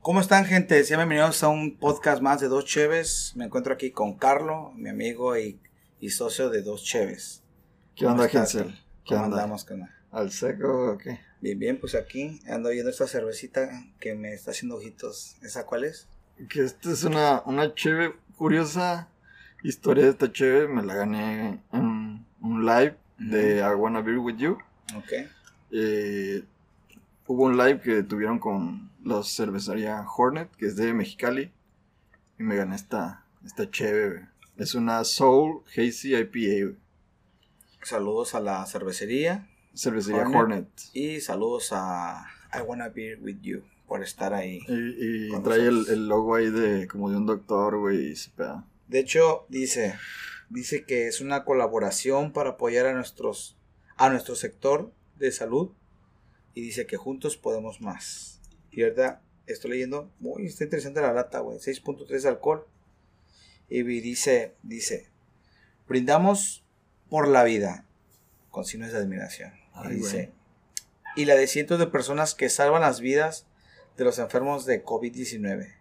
¿Cómo están, gente? Sean bienvenidos a un podcast más de Dos Cheves. Me encuentro aquí con Carlo, mi amigo y, y socio de Dos Cheves. ¿Qué onda, Gensel? ¿Qué ¿Cómo onda? andamos, carnal? ¿Al seco o qué? Bien, bien, pues aquí ando viendo esta cervecita que me está haciendo ojitos. ¿Esa cuál es? Que esta es una, una chévere, curiosa historia de esta chévere. Me la gané en un live de I Wanna Be With You. Ok. Eh, hubo un live que tuvieron con la cervecería Hornet, que es de Mexicali. Y me gané esta, esta chévere. Es una Soul Hazy IPA. Saludos a la cervecería Cervecería Hornet. Hornet. y saludos a I Wanna Be With You por estar ahí. Y, trae el, el logo ahí de como de un doctor, güey, y se pega. De hecho, dice, dice que es una colaboración para apoyar a nuestros, a nuestro sector de salud y dice que juntos podemos más. Y verdad, estoy leyendo, muy está interesante la lata, güey, 6.3 de alcohol. Y dice, dice, brindamos por la vida con signos de admiración. Y dice, y la de cientos de personas que salvan las vidas de los enfermos de COVID-19.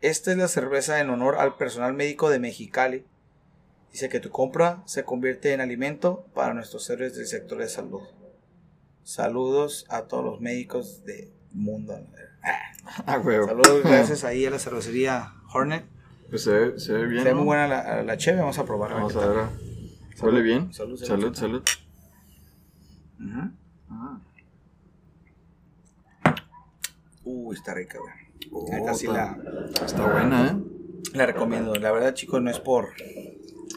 Esta es la cerveza en honor al personal médico de Mexicali. Dice que tu compra se convierte en alimento para nuestros héroes del sector de salud. Saludos a todos los médicos del mundo. Ah, güey. Saludos, gracias ahí a la cervecería Hornet. Pues se ve, se ve bien. Se ve ¿no? muy buena la, la cheve, vamos a probarla. Vamos ¿qué a ver. Salud. ¿Huele bien? Salud, salud. salud. salud. Ah. Uy, está rica, güey. Oh, Neta, sí está, la, está buena, ¿eh? la recomiendo. La verdad, chicos, no es por,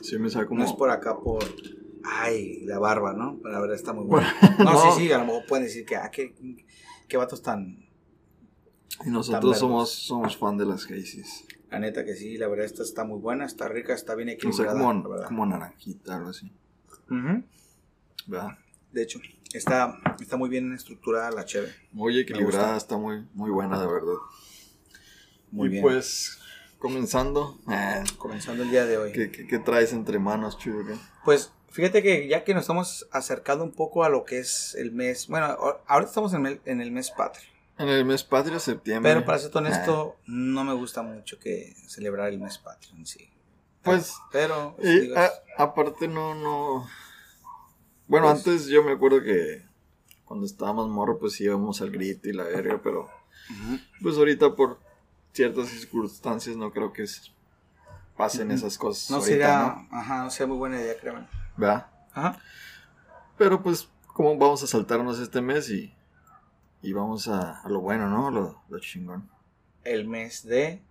Sí me sabe como... no es por acá por ay la barba no la verdad está muy buena no, no. sí sí a lo mejor pueden decir que ah qué, qué vatos tan Y nosotros somos, somos fan de las Hazy's. la neta que sí la verdad esta está muy buena está rica está bien O sea, equilibrada como, la verdad. como naranjita, algo así. ¿Verdad? de hecho está está muy bien estructurada la cheve Muy equilibrada, está muy, muy buena, de verdad. muy y bien pues, comenzando. eh, comenzando el día de hoy ¿qué, qué, qué traes entre manos, qué? pues fíjate que ya que nos estamos acercando un poco a lo que es el mes bueno ahorita estamos en el, en el mes patrio En el mes patrio, septiembre. pero para ser Ah. honesto no me gusta mucho que celebrar el mes patrio en sí Pues, pero pues, Y digo, a- aparte no, no... Bueno, Pues- antes yo me acuerdo que cuando estábamos morro pues íbamos al grito y la verga, pero pues ahorita por ciertas circunstancias no creo que pasen esas cosas No ahorita, sería, ¿no? ajá, no sería muy buena idea, créeme. ¿Verdad? Ajá. Pero pues, ¿cómo vamos a saltarnos este mes y, y vamos a, a lo bueno, ¿no? Lo, lo chingón. El mes de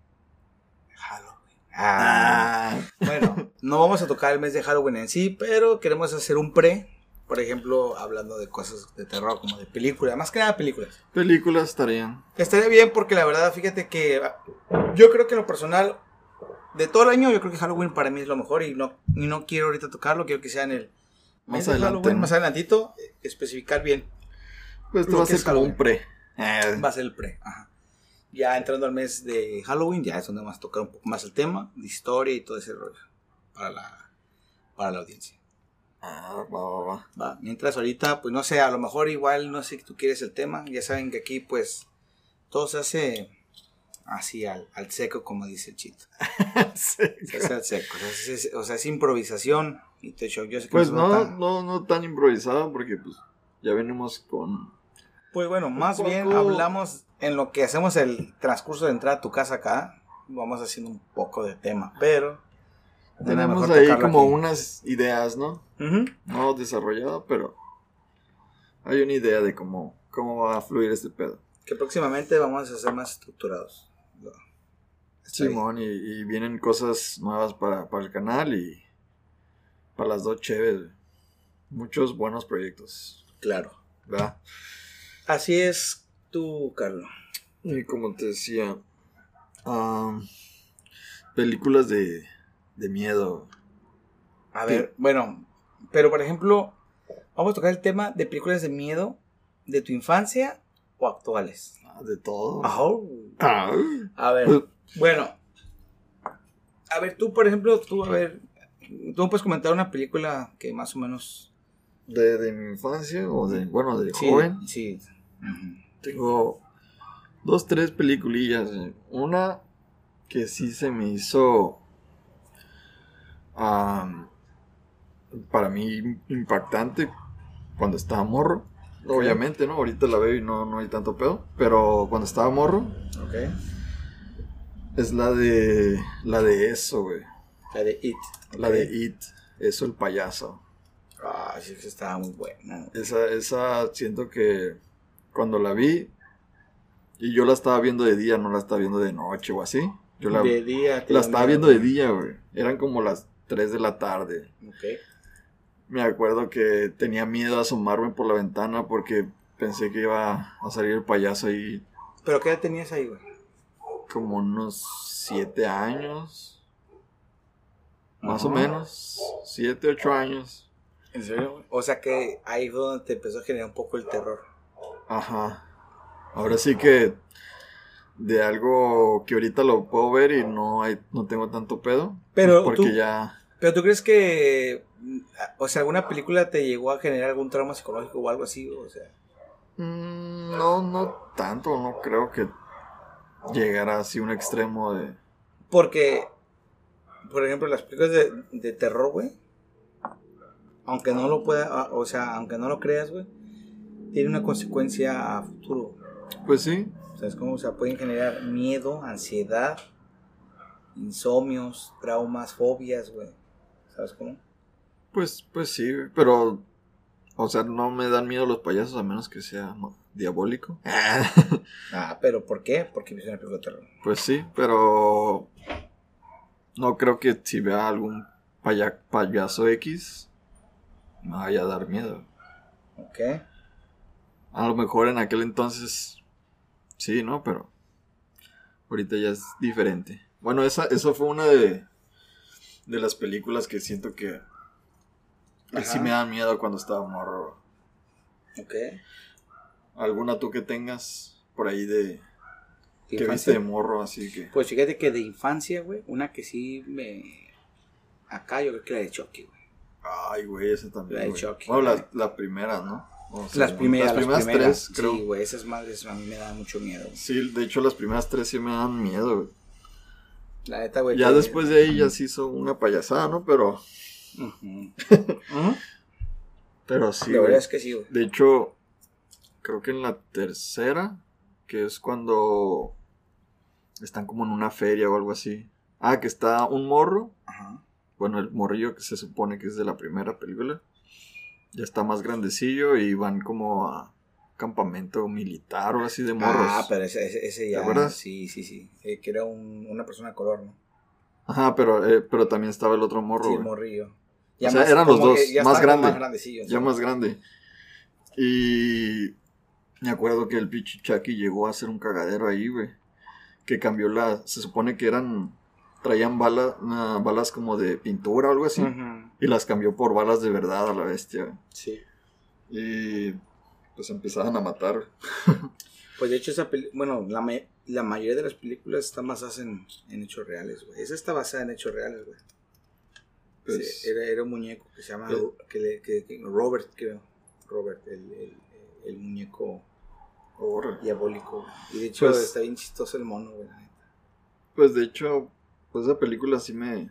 Halloween. Ah. Bueno, no vamos a tocar el mes de Halloween en sí, pero queremos hacer un pre, por ejemplo, hablando de cosas de terror, como de películas, más que nada películas. Películas estarían... Estaría bien porque la verdad, fíjate que ah, yo creo que en lo personal, de todo el año, yo creo que Halloween para mí es lo mejor y no, y no quiero ahorita tocarlo, quiero que sea en el Más de más adelantito, eh, especificar bien Pues esto va a ser como un Halloween. pre. Eh, Va a ser el pre. Ajá. Ya entrando al mes de Halloween, ya es donde vamos a tocar un poco más el tema, de historia y todo ese rollo. Para la, para la audiencia. ah, va, va, va. Va. Mientras ahorita, pues no sé, a lo mejor igual no sé que tú quieres el tema. Ya saben que aquí, pues, todo se hace así al, al seco, como dice el chito. Al seco. O sea, es, es- o sea, es improvisación. Y te yo sé que Pues no, tan- no, no tan improvisado porque pues ya venimos con... Pues bueno, más poco- bien hablamos en lo que hacemos el transcurso de entrar a tu casa acá. Vamos haciendo un poco de tema, pero Tenemos ahí como aquí. unas ideas, ¿no? No desarrollado, pero hay una idea de cómo, cómo va a fluir este pedo. que próximamente vamos a ser más estructurados. Simón, y, y vienen cosas nuevas para, para el canal y para las dos chéves. Muchos buenos proyectos, Claro. ¿verdad? Así es tú, Carlos. Y como te decía, am, películas de, de miedo. A ver, bueno, pero por ejemplo, vamos a tocar el tema de películas de miedo de tu infancia o actuales. ah, De todo. Ah. A ver, bueno. A ver, tú, por ejemplo, tú, a ver, tú puedes comentar una película que más o menos... De, de mi infancia o de, bueno, de Sí, joven. Sí. Tengo dos, tres peliculillas. Una que sí se me hizo am, para mí impactante cuando estaba morro. Obviamente, ¿no? Ahorita la veo y no, no hay tanto pedo. Pero cuando estaba morro, Ok. Es la de. La de eso, güey. La de It. La de It. Eso, el payaso. Ah, sí, que estaba muy buena. Esa, esa siento que cuando la vi. Y yo la estaba viendo de día, no la estaba viendo de noche o así. Yo la, de día. la estaba viendo de día, güey. Eran como las 3 de la tarde. Ok. Me acuerdo que tenía miedo a asomarme por la ventana porque pensé que iba a salir el payaso ahí ¿Pero qué edad tenías ahí, güey? Como unos 7 años. Más o menos. 7, 8 años. ¿En serio? O sea que ahí fue donde te empezó a generar un poco el terror. Ajá. Ahora sí que de algo que ahorita lo puedo ver y no hay, no tengo tanto pedo. Pero porque tú- ya. ¿Pero tú crees que, mm, o sea, alguna película te llegó a generar algún trauma psicológico o algo así? O sea, mm, no, no tanto, no creo que llegara así a un extremo de. porque, por ejemplo, las películas de, de terror, güey, aunque no lo pueda, ah, o sea, aunque no lo creas, güey, tiene una consecuencia a futuro. Pues sí, ¿Sabes cómo? O sea, pueden generar miedo, ansiedad, insomnios, traumas, fobias, güey. ¿Sabes cómo? pues, pues sí, pero. O sea, no me dan miedo los payasos a menos que sea diabólico. Ah, pero ¿por qué? Porque es una película de terror. Pues sí, pero no creo que si vea algún paya- payaso X me vaya a dar miedo. ¿Ok? A lo mejor en aquel entonces sí, ¿no? Pero ahorita ya es diferente. Bueno, esa, esa fue una de, de las películas que siento que, que sí me dan miedo cuando estaba morro. ¿Ok? ¿Alguna tú que tengas por ahí de que Infancia. viste de morro? Así que... Pues fíjate que de infancia, güey, una que sí me... Acá yo creo que la de Chucky, güey. Ay, güey, esa también. La de. Chucky. Bueno, las la primeras, ¿no? O sea, las primeras, Las primeras tres, creo. Sí, güey, esas madres a mí me dan mucho miedo. Sí, de hecho, las primeras tres sí me dan miedo, güey. La neta, güey. Ya que- después de ahí ya se hizo una payasada, ¿no? Pero, pero sí, La verdad es que sí, güey. De hecho, creo que en la tercera, que es cuando están como en una feria o algo así. Ah, que está un morro. Ajá. Bueno, el morrillo que se supone que es de la primera película. Ya está más grandecillo y van como a campamento militar o así de morros. Ah, pero ese, ese, ya... acuerdas? Sí, sí, sí. Eh, que era un- una persona de color, ¿no? Ajá, pero, eh, pero también estaba el otro morro. Sí, el morrillo. O sea, eran los dos, ya más grande. Más ya más grande. Y me acuerdo que el pinche Chucky llegó a hacer un cagadero ahí, güey. Que cambió la. Se supone que eran. Traían balas, una- balas como de pintura o algo así. Y las cambió por balas de verdad a la bestia. güey. Sí. Y pues empezaban a matar. Pues de hecho esa peli- bueno, la, ma- la mayoría de las películas están basadas en, en hechos reales, güey. Esa está basada en hechos reales, güey. Pues, Sí, era, era un muñeco que se llama que le- que- que- Robert, creo. Robert, el, el- el muñeco diabólico. Y de hecho Pues- está bien chistoso el mono, güey. Pues de hecho, pues esa película sí me.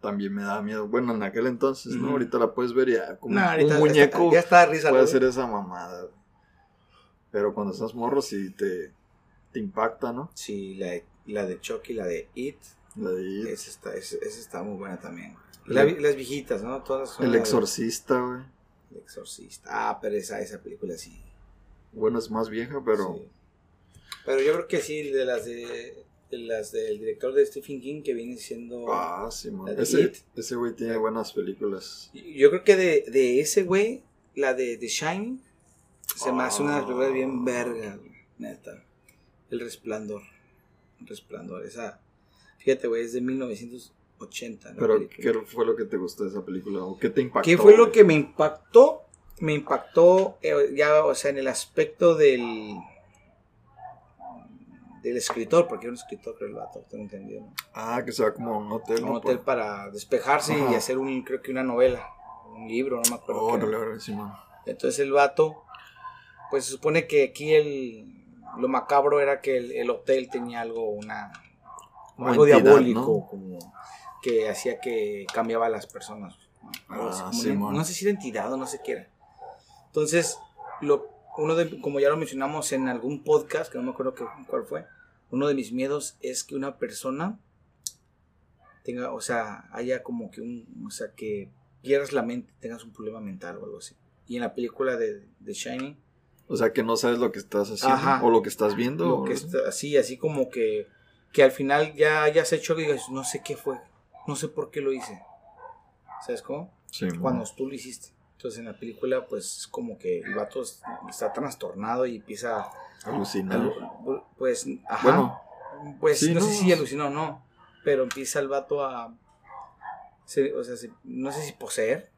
También me da miedo. Bueno, en aquel entonces, ¿no? Ahorita la puedes ver ya como un muñeco. está- ya está risa, puede hacer esa mamada. güey. Pero cuando estás morro sí te, te impacta, ¿no? Sí, la de, la de Chucky, la de It, La de It, esa está, esa, esa está muy buena también. güey. La las viejitas, ¿no? Todas son El Exorcista, güey. El Exorcista. Ah, pero esa, esa película sí. Bueno, es más vieja, pero Sí. Pero yo creo que sí, de las de, de las del director de Stephen King que viene siendo... ah, sí, man. Ese, ese güey tiene buenas películas. Yo creo que de, de ese güey, la de The Shining, se me hace una de las películas bien verga, neta. El Resplandor. El Resplandor, esa... Fíjate, güey, es de 1980. la Pero, película. ¿qué fue lo que te gustó de esa película? ¿O qué te impactó? ¿Qué fue lo güey? que me impactó? Me impactó eh, ya, o sea, en el aspecto del del escritor, porque era un escritor, creo el vato, tengo entendido. ¿no? Ah, que se va como a un hotel. Un ¿no? hotel para despejarse y hacer un, creo que una novela, un libro, no me acuerdo. man. Entonces el vato, pues se supone que aquí el, lo macabro era que el, el hotel tenía algo, una, Como algo entidad, diabólico, como que hacía que cambiaba a las personas. ¿no? Ah, no sé si era entidad o no sé qué era. Entonces, lo, uno de, como ya lo mencionamos en algún podcast, que no me acuerdo qué- cuál fue, uno de mis miedos es que una persona tenga, o sea, haya como que un, o sea, que pierdas la mente, tengas un problema mental o algo así. Y en la película de, de Shining, O sea, que no sabes lo que estás haciendo Ajá. o lo que estás viendo. lo que así. está así, así como que, que al final ya hayas hecho y digas, no sé qué fue, no sé por qué lo hice. ¿Sabes cómo? Sí, Cuando tú lo hiciste. Entonces en la película, pues es como que el vato es- está trastornado y empieza a. alucinar. Pues, ajá. Bueno, pues sí, no, sé no. si alucinó o no, pero empieza el vato a. se- o sea, se- no sé si poseer.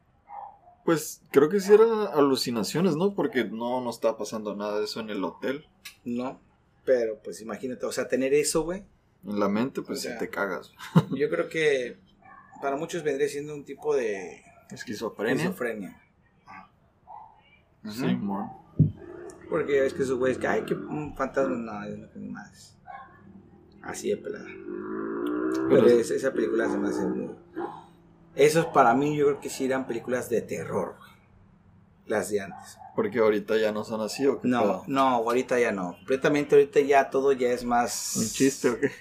pues creo que sí eran alucinaciones, ¿no? Porque no nos está pasando nada de eso en el hotel. No, pero pues imagínate, o sea, tener eso, güey. En la mente, pues O sea, sí te cagas. Yo creo que para muchos vendría siendo un tipo de Esquizofrenia. esquizofrenia. Sí, mon. Porque ya ves que esos güeyes que, ay, que un fantasma, no, es lo que ni más. Así de pelada. Pero Pero es- esa película se me hace muy. Esos para mí, yo creo que sí eran películas de terror, güey. Las de antes. porque ahorita ya no son así o qué No, pedo? no, ahorita ya no. Completamente ahorita ya todo ya es más. Un chiste o qué.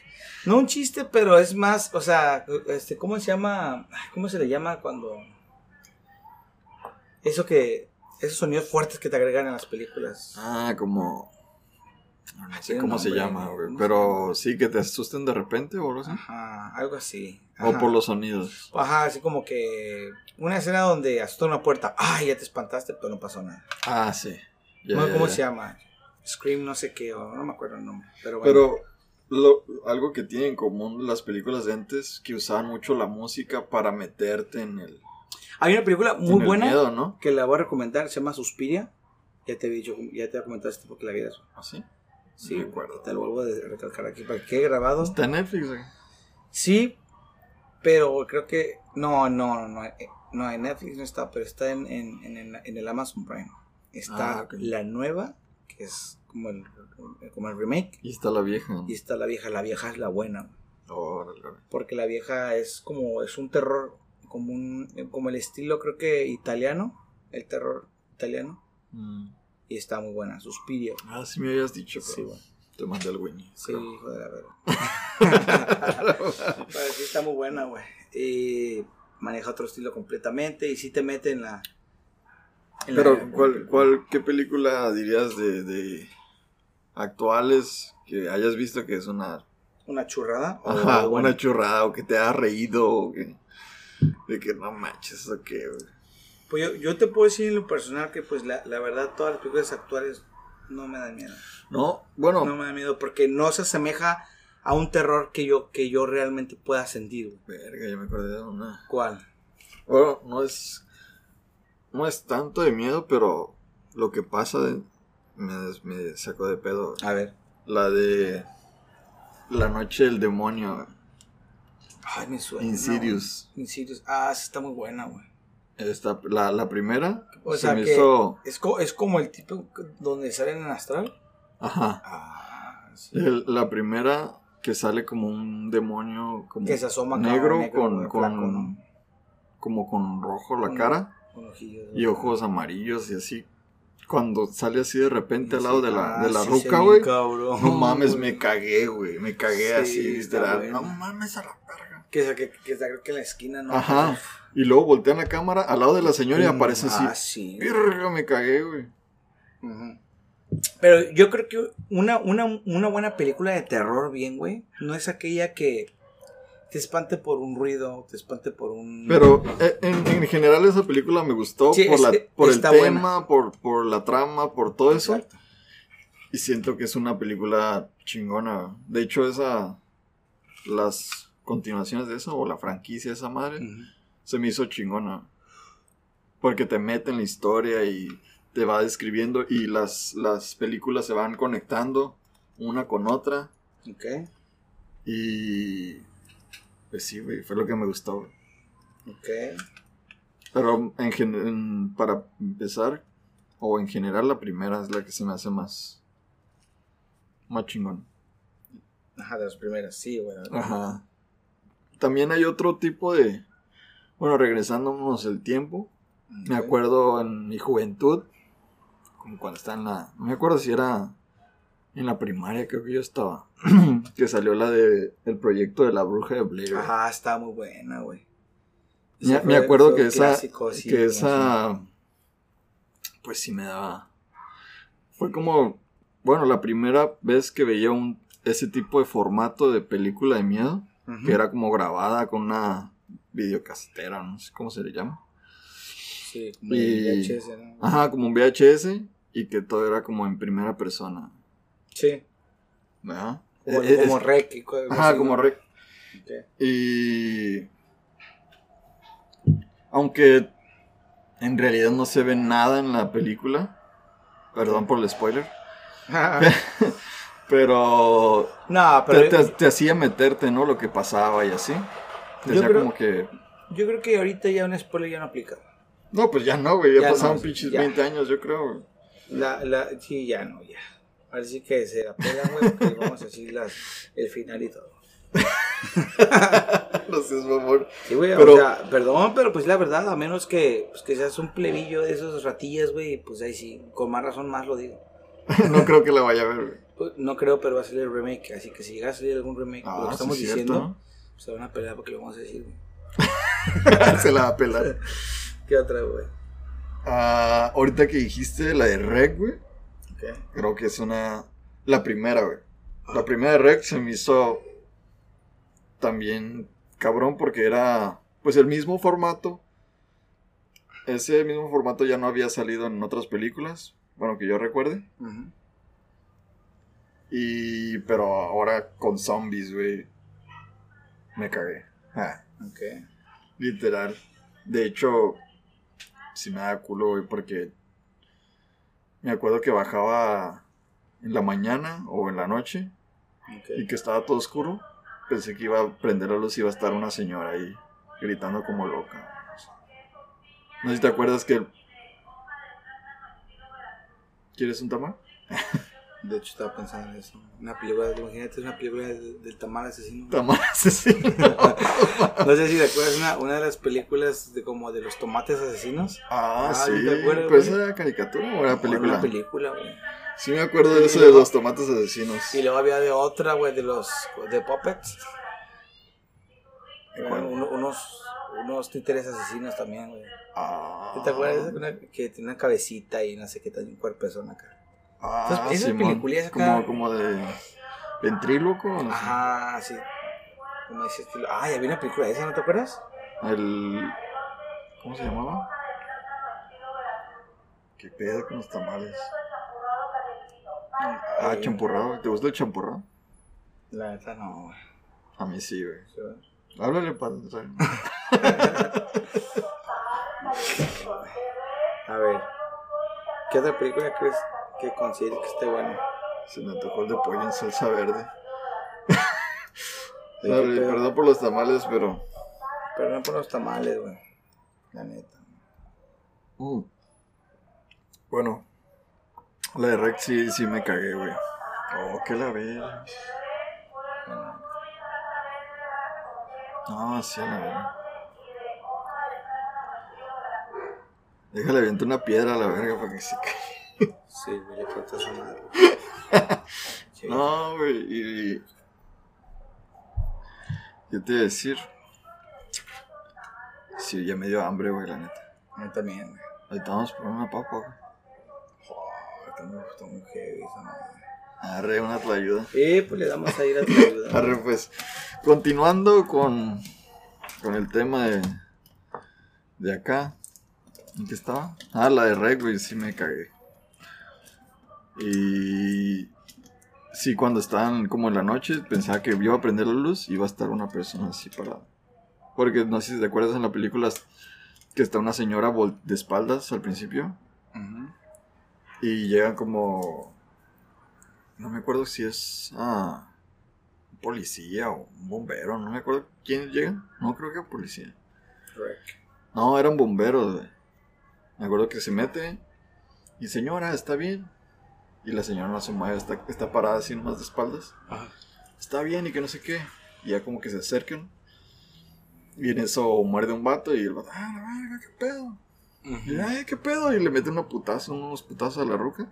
No un chiste, pero es más, o sea, este, ¿cómo se llama? ¿Cómo se le llama cuando eso que esos sonidos fuertes que te agregan en las películas? Ah, como. No sé cómo se llama, güey. ¿cómo se Pero sí, que te asusten de repente o algo así. Ajá, algo así. O por los sonidos. Ajá, así como que una escena donde asustó una puerta. Ay, ya te espantaste, pero no pasó nada. Ah, sí. Ya, No, ya, ¿Cómo ya. se llama? Scream no sé qué, o no me acuerdo el nombre. Pero bueno. Pero lo, algo que tienen en común las películas de antes, que usaban mucho la música para meterte en el, Hay una película muy buena miedo, ¿no? que la voy a recomendar, se llama Suspiria. Ya te he dicho, ya te he comentado este porque la vi eso. ¿Así? Sí, Me acuerdo. te lo vuelvo a recalcar aquí para que quede grabado. Está en Netflix, güey. Sí, pero creo que. No, no, no, no. eh, No, en Netflix no está, pero está en, en, en, el- en el Amazon Prime. Está Ah, la nueva, que es como el, como el remake. Y está la vieja. Y está la vieja. La vieja es la buena. Porque la vieja es como. Es un terror. Como un. Como el estilo, creo que italiano. El terror italiano. Mm. Y está muy buena. Suspiria. Ah, sí me habías dicho, Sí, pero bueno. te mandé al Winnie. Sí, hijo de la verga. Pero sí está muy buena, güey. Y maneja otro estilo completamente y sí te mete en la... en la- Pero, ¿cuál, cuál, ¿qué película dirías de, de actuales que hayas visto que es una, Una churrada. o ajá, algo bueno? una churrada o que te ha reído o que, de que no manches, eso qué, güey? Pues yo, yo te puedo decir en lo personal que pues la, la verdad todas las películas actuales no me dan miedo. No, bueno, No me dan miedo porque no se asemeja a un terror que yo, que yo realmente pueda sentir. verga, ya me acordé de una. ¿Cuál? Bueno, no es, no es tanto de miedo, pero lo que pasa de- me, sacó de pedo. A ver. La de La Noche del Demonio. Ay, me suena. Insidious. Insidious. Ah, sí está muy buena, güey. Esta, la, la primera O se sea me que hizo... es, co- es como el tipo donde salen en astral. Ajá. Ah, sí. El- la primera que sale como un demonio como Que se asoma negro, negro, con, con flaco, ¿no? como con rojo la Con- cara Con ojillos. y ojos amarillos y así. Cuando sale así de repente al lado de la, Ah, de la sí, ruca, güey. No mames, me cagué, güey. Me cagué Sí, así, literal. No mames a la. Que, que, que está creo que en la esquina, ¿no? Ajá. Y luego voltean la cámara al lado de la señora y Mm, aparece así. Ah, sí. Me cagué, güey. Pero yo creo que una, una, una buena película de terror, bien, güey, no es aquella que te espante por un ruido, te espante por un... Pero eh, en, en general esa película me gustó Sí, por, es- la, por el tema, por, por la trama, por todo eso. Y siento que es una película chingona. De hecho, esa. Las continuaciones de eso, o la franquicia de esa madre, se me hizo chingona. Porque te mete en la historia y te va describiendo. Y las, las películas se van conectando una con otra. Ok. Y. Pues sí, güey, fue lo que me gustó. Ok. Pero en, en- para empezar, o en general, la primera es la que se me hace más. más chingón. Ajá, de las primeras, sí, güey. Ajá. También hay otro tipo de. Bueno, regresándonos el tiempo. Me acuerdo en mi juventud, como cuando estaba en la. No me acuerdo si era en la primaria, creo que yo estaba. que salió la de el proyecto de la bruja de Blair. Ajá, está muy buena, güey. Me, acuerdo que esa. clásico, sí, que esa. Pues sí me daba. Fue como. Bueno, la primera vez que veía un ese tipo de formato de película de miedo. Que era como grabada con una videocastera, no sé cómo se le llama. Sí, como y- el VHS, ¿no? Ajá, como un VHS y que todo era como en primera persona. Sí, ¿Verdad? como, Eh, como es- rec. y Ajá, como rec. Y. Aunque en realidad no se ve nada en la película. Perdón por el spoiler. Pero. Te, pero te- te hacía meterte, ¿no? Lo que pasaba y así. Te Yo hacía creo- como que. yo creo que ahorita ya un spoiler ya no aplica. No, pues ya no, güey. Ya, Ya pasaron no, pinches ya. 20 años, yo creo. güey. La, la, sí, ya no, ya. Así que se la pelan, güey, porque vamos a decir las, el final y todo. No seas mamón. Sí, güey, Pero- o sea, perdón, pero pues la verdad, a menos que, pues, que seas un plebillo de esos ratillas, güey, pues ahí sí, con más razón más lo digo. no creo que la vaya a ver, güey. Pues, no creo, pero va a salir el remake, así que si llega a salir algún remake, lo que Ah, sí, estamos es diciendo, pues, se van a pelear porque lo vamos a decir. Se la va a pelar. ¿Qué otra, güey? Ah, ahorita que dijiste la de Rec, güey. Ok. Creo que es una. La primera, güey. La primera de Rec se me hizo. También cabrón porque era. Pues el mismo formato. Ese mismo formato ya no había salido en otras películas. Bueno, que yo recuerde. Ujú. Y. Pero ahora con zombies, güey. Me cagué. Ah, Ok. literal. De hecho. Sí me da culo, güey, porque. Me acuerdo que bajaba en la mañana o en la noche. Y que estaba todo oscuro, pensé que iba a prender la luz y iba a estar una señora ahí gritando como loca. No sé si te acuerdas que... ¿Quieres un tamal? De hecho, estaba pensando en eso. Una película, imagínate una película del, del tamal asesino. Tamal asesino. No sé si te acuerdas una, una de las películas de como de los tomates asesinos. ah, Ah, sí. ¿te acuerdas, ¿Pues güey? era caricatura o era película? Una película, güey. Sí me acuerdo de eso de los tomates asesinos. Y luego había de otra, güey, de los de puppets. Unos, unos títeres asesinos también, güey. Ah, ¿Te acuerdas? Una, que tiene una cabecita y no sé qué tal, un cuerpezón acá. Ah, Esas- esas peliculillas acá- Como, como de ventríloco. no sé. Ajá, sí. Como ese estilo. Ay, había una película de esa, ¿no te acuerdas? El... ¿Cómo se llamaba? ¿Qué pedo con los tamales? Ah, Eh, champurrado. ¿Te gusta el champurrado? La neta no, güey. A mí sí, güey. Sí. Háblale para. A ver. ¿Qué otra película crees que consideres que esté buena? Se me tocó el de pollo en salsa verde. Perdón por los tamales, pero... No por los tamales, güey. La neta. Mm. Bueno. La de Rex sí, sí me cagué, güey. Oh, qué la ve. Bueno, No, sí, la verga. Déjale aviento una piedra a la verga para que se caiga. Sí, güey, le falta esa madre. Sí. No, güey, y... Yo te iba a decir... Sí, ya me dio hambre, güey, la neta. A mí también, güey. Ahorita vamos por una papa, güey. Joder, muy, está muy heavy esa madre. Arre, una ayuda. Eh, pues le damos a ir a tu ayuda. Arre, pues. Continuando con, con el tema de, de acá. ¿En qué estaba? Ah, la de Rec, güey, sí me cagué. Y. Sí, cuando estaban como en la noche, pensaba que iba a prender la luz y iba a estar una persona así parada. Porque no sé si te acuerdas en la película que está una señora de espaldas al principio. Y llegan como. No me acuerdo si es. Ah. Un policía o un bombero. No me acuerdo quiénes llegan. No creo que policía. No, eran bomberos, güey. Me acuerdo que se mete. Y señora, ¿está bien? Y la señora no se mueve, está, está parada así nomás de espaldas. Ajá. Está bien y que no sé qué. Y ya como que se acercan. Y en eso muerde un vato y el vato, ah, la verga, qué pedo. Y, ay, qué pedo. Y le mete una putazo, unos putazos a la ruca.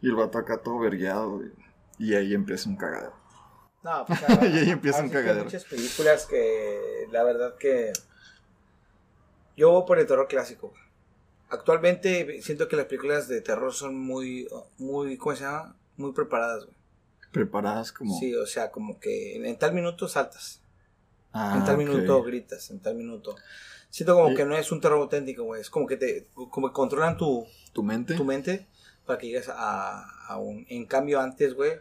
Y el vato acá todo vergueado. Y, y ahí empieza un cagadero. No, pues, Y ahí empieza un existen cagadero. muchas películas que la verdad que yo voy por el terror clásico. Actualmente siento que las películas de terror son muy, muy, ¿cómo se llama? Muy preparadas, güey. Preparadas como. Sí, o sea, como que en, tal minuto saltas, Ah, en tal minuto gritas, en tal minuto. Siento como Y- que no es un terror auténtico, güey. Es como que te, como que controlan tu, ¿Tu mente? tu mente para que llegues a, a un... En cambio, antes, güey,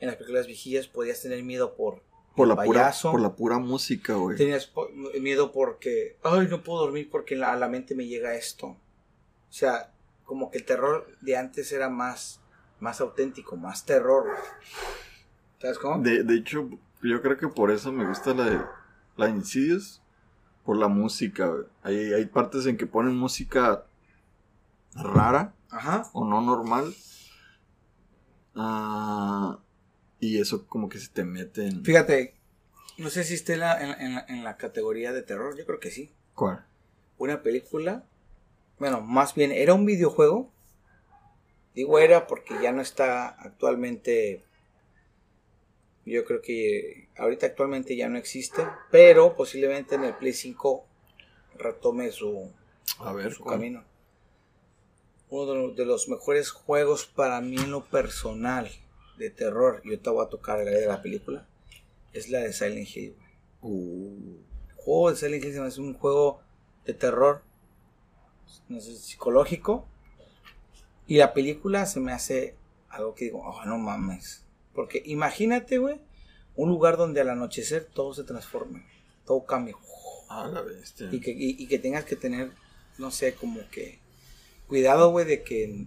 en las películas vigías podías tener miedo por... por, la pura, por la pura música, güey. Tenías miedo porque, ay, no puedo dormir porque a la mente me llega esto. O sea, como que el terror de antes era más, más auténtico, más terror. ¿Sabes cómo? De, de hecho, yo creo que por eso me gusta la de, la de Insidious. Por la música. Hay, hay partes en que ponen música rara Ajá. o no normal. Ah, y eso como que se te mete en... Fíjate, no sé si esté en la, en, en en la categoría de terror, yo creo que sí. ¿Cuál? Una película, bueno, más bien era un videojuego. Digo era porque ya no está actualmente. Yo creo que ahorita actualmente ya no existe, pero posiblemente en el Play 5 retome su, A ver, su ¿cuál? camino. Uno de los, mejores juegos para mí en lo personal de terror, y ahorita voy a tocar el área de la película, es la de Silent Hill. Uh, El juego de Silent Hill hace un juego de terror, no sé, psicológico. Y la película se me hace algo que digo, oh, no mames. Porque imagínate, güey, un lugar donde al anochecer todo se transforme, todo cambia. a la bestia. Y que, y, y que tengas que tener, no sé, como que cuidado, güey, de que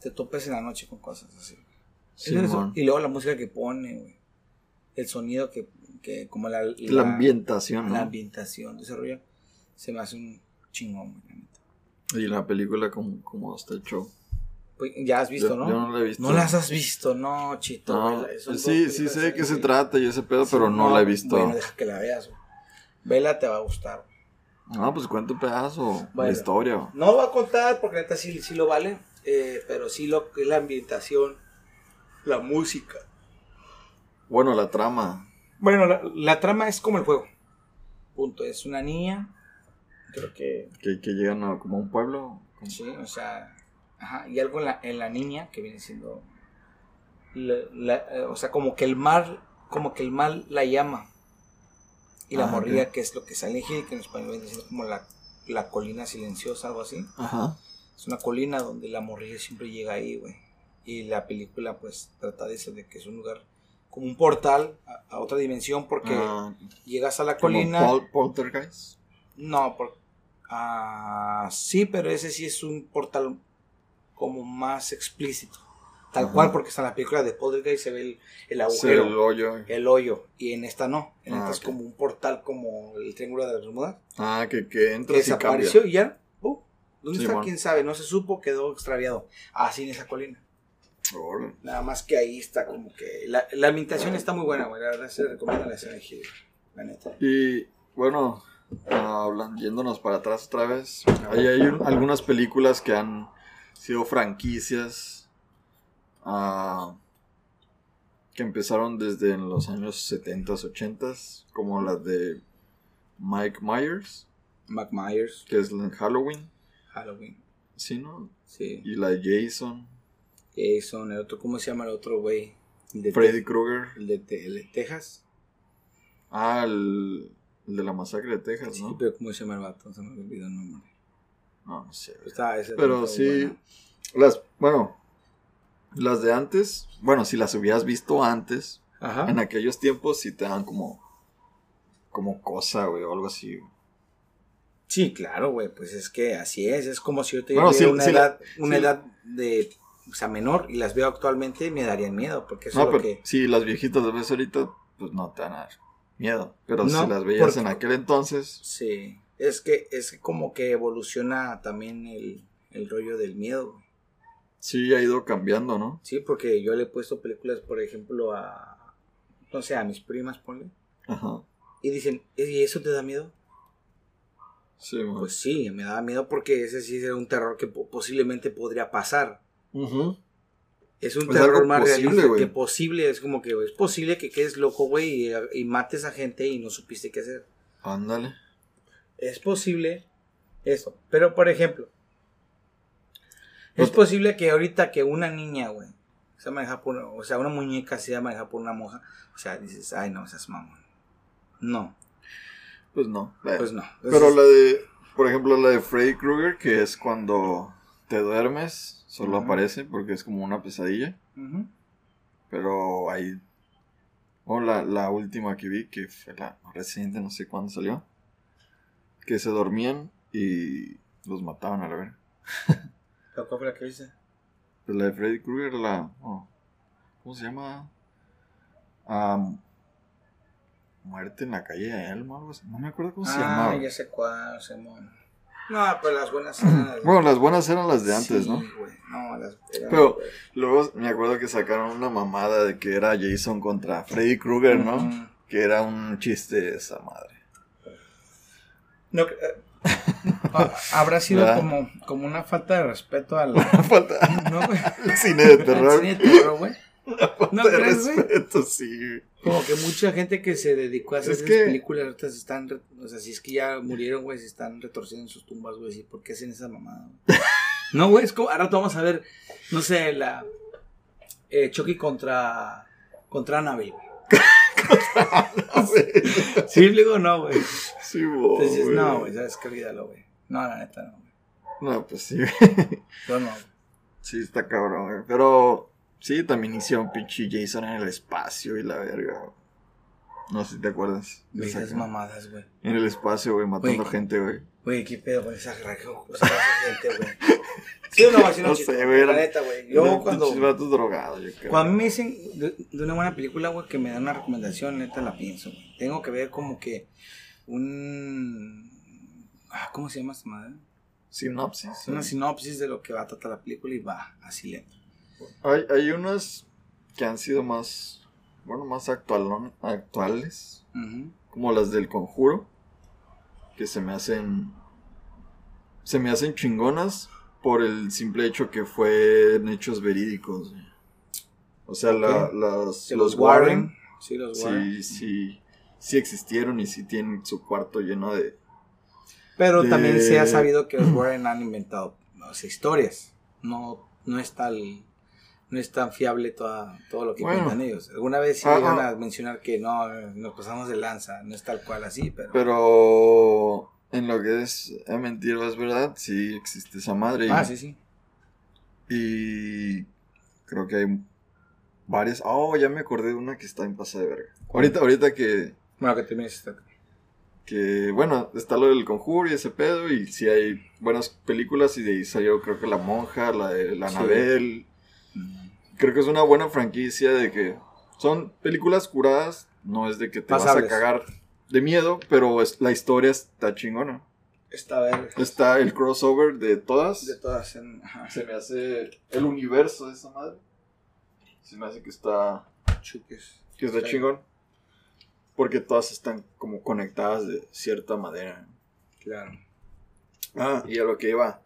te topes en la noche con cosas así. Y luego la música que pone, güey. El sonido que, que como la, La ambientación, ¿no? la ambientación, desarrollo, se me hace un chingón, güey. Y la película como, como está hecho. Pues, ya has visto, Yo- ¿no? yo no la he visto. No las has visto, no, chito. No, vela, sí, sí sé de qué se trata y ese pedo, Sí, pero no, la he visto. Bueno, deja que la veas, güey. Vela, te va a gustar. güey. No, pues cuenta un pedazo, Bueno. la historia. No lo voy a contar porque neta sí, sí lo vale, eh, pero sí lo que es la ambientación, la música. Bueno, la trama. Bueno, la, la trama es como el juego. Punto. Es una niña. Creo que. Que, que llegan a, como a un pueblo. como- Sí, o sea. Ajá. Y algo en la, en la niña que viene siendo. la- la- eh, o sea, como que el mal. Como que el mal la llama. Y la Ah, morría, ok. que es lo que sale que en español viene siendo como la, la colina silenciosa, algo así. Ajá. Es una colina donde la morrilla siempre llega ahí, güey. Y la película, pues, trata de eso, de que es un lugar como un portal a, a otra dimensión, porque Ah, llegas a la colina. Pol- Poltergeist. No, por, ah, sí, pero ese sí es un portal como más explícito. Tal Ajá. cual, porque está en la película de Poltergeist se ve el, el Sí, agujero, el hoyo. el hoyo, y en esta no. En Ah, esta es como un portal como el Triángulo de las Bermudas, Ah, que, que entra y desapareció y ya. uh, ¿Dónde Sí, está? bueno. ¿Quién sabe? No se supo, quedó extraviado. Así en esa colina. Nada más que ahí está como que... La, la ambientación está muy buena, güey. La verdad se recomienda la escena de La neta. Y bueno, ah, hablan, yéndonos para atrás otra vez. Ahí hay un- algunas películas que han sido franquicias ah, que empezaron desde en los años 70s, 80s, como la de Mike Myers, Mac Myers, que es en Halloween, Halloween. ¿sí, no? Sí. Y la de Jason, Jason, el otro, ¿cómo se llama el otro güey? Freddy Krueger. el de, el de Texas. Ah, el, el de la masacre de Texas, Sí, ¿no? pero ¿cómo se llama el vato? Se me olvidó el nombre. No, no sé. Está, ese Pero sí, las, bueno, las de antes, bueno, si las hubieras visto antes, Ajá. en aquellos tiempos sí te dan como, como cosa, güey, o algo así. Sí, claro, güey, pues es que así es, es como si yo te Bueno, sí, una, sí edad, una sí. edad de, o sea, menor y las veo actualmente me darían miedo, porque eso No, es lo pero que... si las viejitas las ves ahorita, pues no te van a dar miedo. Pero No, si las veías porque- en aquel entonces, Sí, es que es como que evoluciona también el, el rollo del miedo. güey. Sí, ha ido cambiando, ¿no? Sí, porque yo le he puesto películas, por ejemplo, a. No sé, a mis primas, ponle. Ajá. Y dicen, ¿y eso te da miedo? Sí, man. Pues sí, me da miedo porque ese sí era un terror que po- posiblemente podría pasar. Ujú. Es un terror más posible, realista que posible. Es como que es posible que quedes loco, güey, y, y mates a gente y no supiste qué hacer. Ándale. Es posible eso. Pero, por ejemplo, es No posible que ahorita que una niña, güey, sea manejada por, o sea, una muñeca sea manejada por una monja, o sea, dices, ay, no, seas mamón. No, Pues no. Eh, pues no. Pero la de, por ejemplo, la de Freddy Krueger, que es cuando te duermes, solo aparece porque es como una pesadilla. Pero ahí. O la, la última que vi, que fue la reciente, no sé cuándo salió. Que se dormían y los mataban a la verga. ¿Pero ¿Cuál fue la que viste? Pues la de Freddy Krueger, la. oh, ¿Cómo se llama? Ah, muerte en la calle de Elmo, algo así. No me acuerdo cómo se ah, llamaba. ya sé cuál, Simón. No, pero las buenas eran las- Bueno, las buenas eran las de antes, Sí, ¿no? güey, No, las eran- Pero- Luego me acuerdo que sacaron una mamada de que era Jason contra Freddy Krueger, ¿no? Que era un chiste esa madre. No, eh, habrá sido ¿Verdad? como, como una falta de respeto al Falta no, güey. el cine de terror. cine de terror, güey. Falta ¿No de crees, güey? respeto, sí. Como que mucha gente que se dedicó a hacer Es esas que- películas ahorita se están, re- o sea, si es que ya murieron, güey, se están retorciendo en sus tumbas, güey, ¿sí? ¿por qué hacen esa mamada? güey? no, güey, es como, ahora vamos a ver, no sé, la eh, Chucky contra contra Annabelle. güey. Sí, le digo no, güey. Sí, bo, Entonces, güey. no, güey, sabes que olvídalo, güey. No, la neta, no, güey. No, pues sí. Yo no, güey. Sí, está cabrón, güey. Pero sí, también hicieron pinche Jason en el espacio y la verga. No sé si te acuerdas. de esas mamadas, güey. En el espacio, güey, matando gente, güey. Güey, qué pedo con esa esa gente, güey. ¿Sí o no? ¿Sí o No sé, güey, La neta, güey. Yo cuando... vatos drogados, yo creo. Cuando me dicen de, de una buena película, güey, que me dan una recomendación, neta la pienso, güey. Tengo que ver como que un... ah, ¿Cómo se llama esta madre? Sinopsis. Una sinopsis de lo que va a tratar la película y va, así lento. Hay, hay unas que han sido más, bueno, más actual, actuales, como las del conjuro, que se me hacen, se me hacen chingonas por el simple hecho que fueron hechos verídicos. O sea, la- las- los Warren, Sí, los Warren. sí, sí, sí existieron y sí tienen su cuarto lleno de... Pero de- también se ha sabido que los Warren han inventado historias. No, no es tal... No es tan fiable toda, todo lo que Bueno. cuentan ellos. Alguna vez sí Ajá. iban a mencionar que no, nos pasamos de lanza, no es tal cual así, pero... Pero en lo que es a mentir es verdad, sí existe esa madre. y- ah, sí, sí. Y creo que hay varias. Oh, ya me acordé de una que está en pasa de verga. Ahorita, ahorita que, Bueno, que termines esta. que, bueno, está lo del conjuro y ese pedo. Y sí hay buenas películas. Y de ahí salió, creo que La Monja, la de la Sí. Anabel. Creo que es una buena franquicia de que son películas curadas. No es de que te Pasables. vas a cagar de miedo, pero es, la historia está chingona. Esta vez. Está el crossover de todas. De todas. En. Se me hace el universo de esa madre. Se me hace que está, Chuques. que está Sí. chingón. Porque todas están como conectadas de cierta manera. Claro. Ah, y a lo que iba.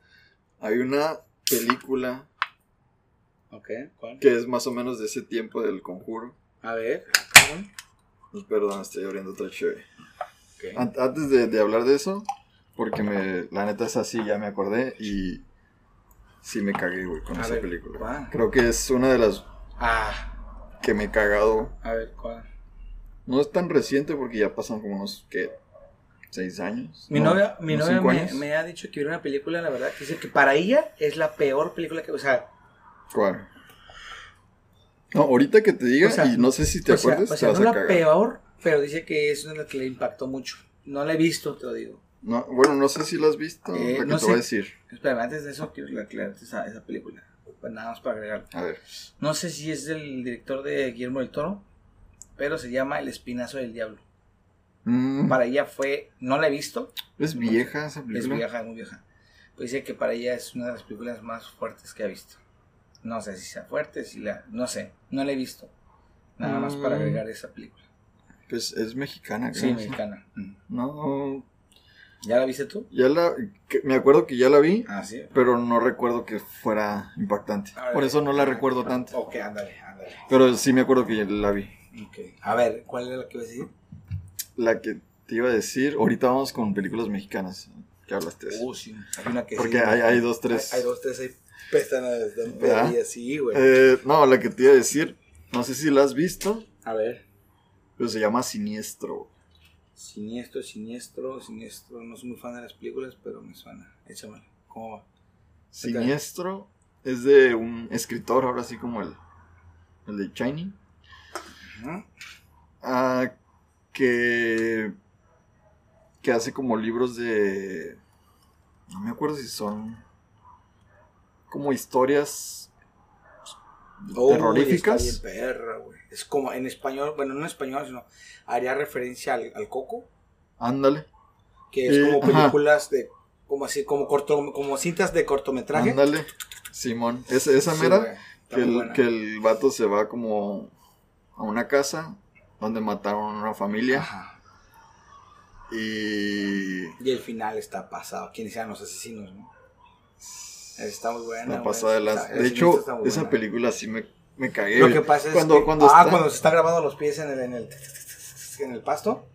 Hay una película Ok, ¿cuál? que es más o menos de ese tiempo del conjuro. A ver. Pues, Perdón, estoy abriendo otra chévere. Ok. An- Antes de, de hablar de eso, porque me, la neta es así, ya me acordé y sí me cagué, güey, con A esa ver, película. ¿cuál? Creo que es una de las Ah, que me he cagado a ver, ¿cuál? No es tan reciente porque ya pasan como unos, ¿qué? ¿Seis años? Mi No, novia, mi novia me, años. me ha dicho que viera una película, la verdad, que dice que para ella es la peor película que. O sea, ¿Cuál? No, ahorita que te diga, O sea, y no sé si te sea, acuerdas, o te sea, vas no a la cagar. peor, pero dice que es una que le impactó mucho. No la he visto, te lo digo. No, bueno, no sé si la has visto, Eh, la que no te sé. voy a decir. Espérame, antes de eso quiero aclararte esa, esa película. Pues nada más para agregar. A ver. No sé si es del director de Guillermo del Toro, pero se llama El Espinazo del Diablo. Mm, Para ella fue, no la he visto, ¿Es vieja esa es película? vieja, muy vieja. Pues dice que para ella es una de las películas más fuertes que ha visto. No sé si sea fuerte, si la. No sé, no la he visto. Nada más para Mm. agregar esa película. Pues es mexicana, Sí, creo. mexicana. Mm. No, ¿Ya la viste tú? ya la. que- me acuerdo que ya la vi, Ah, sí. pero no recuerdo que fuera impactante. Ver. Por eso no la recuerdo tanto. Ok, ándale, ándale. Pero sí me acuerdo que ya la vi. Ok. A ver, ¿cuál era la que iba a decir? La que te iba a decir, ahorita vamos con películas mexicanas. Que hablaste de eso. Uh, sí. Hay una que Porque sí, hay, hay dos, tres. Hay, hay dos, tres ahí de ¿Verdad? sí, güey. Eh, no, la que te iba a decir, no sé si la has visto, A ver. pero se llama Siniestro. Siniestro, siniestro, siniestro. No soy muy fan de las películas, pero me suena. Échamela. ¿Cómo va? Siniestro es de un escritor, ahora sí como el, el de Shining, ah, que, que hace como libros de... No me acuerdo si son como historias Oh, terroríficas. Está bien perra, güey. Es como en español, bueno, no en español, sino haría referencia al, al Coco, Ándale, que es Eh, como ajá. películas de, como así, como corto, como cintas de cortometraje. ándale, Simón. Es, esa Sí, mera está que, el, que el vato se va como a una casa donde mataron a una familia Ajá. y Y el final está pasado. ¿Quiénes eran los asesinos, no? Está muy buena. la pasada de las... De hecho, esa película sí me, me cagué. Lo que pasa es cuando, que cuando ah, está... cuando se está grabando los pies en el, en el, en el pasto.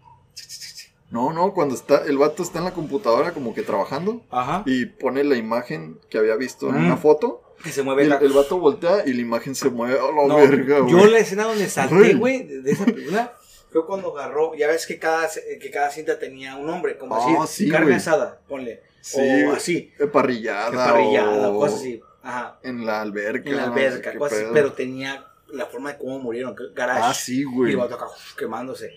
No, no, cuando está... El vato está en la computadora como que trabajando Ajá. y pone la imagen que había visto en Mm. una foto Que se y mueve el, la- el vato voltea y la imagen se mueve. ¡A la No, verga, güey! yo la escena donde salté, Güey. de, esa película, fue cuando agarró, ya ves que cada, que cada cinta tenía un nombre, como Ah, así, sí, carne asada, ponle, Sí, o así, Parrillada. parrillada, o cosas así, ajá, En la alberca. en la no sé alberca, qué cosas así, pedo. pero tenía la forma de cómo murieron, garage, Ah, sí, y el vato acá, uf, quemándose.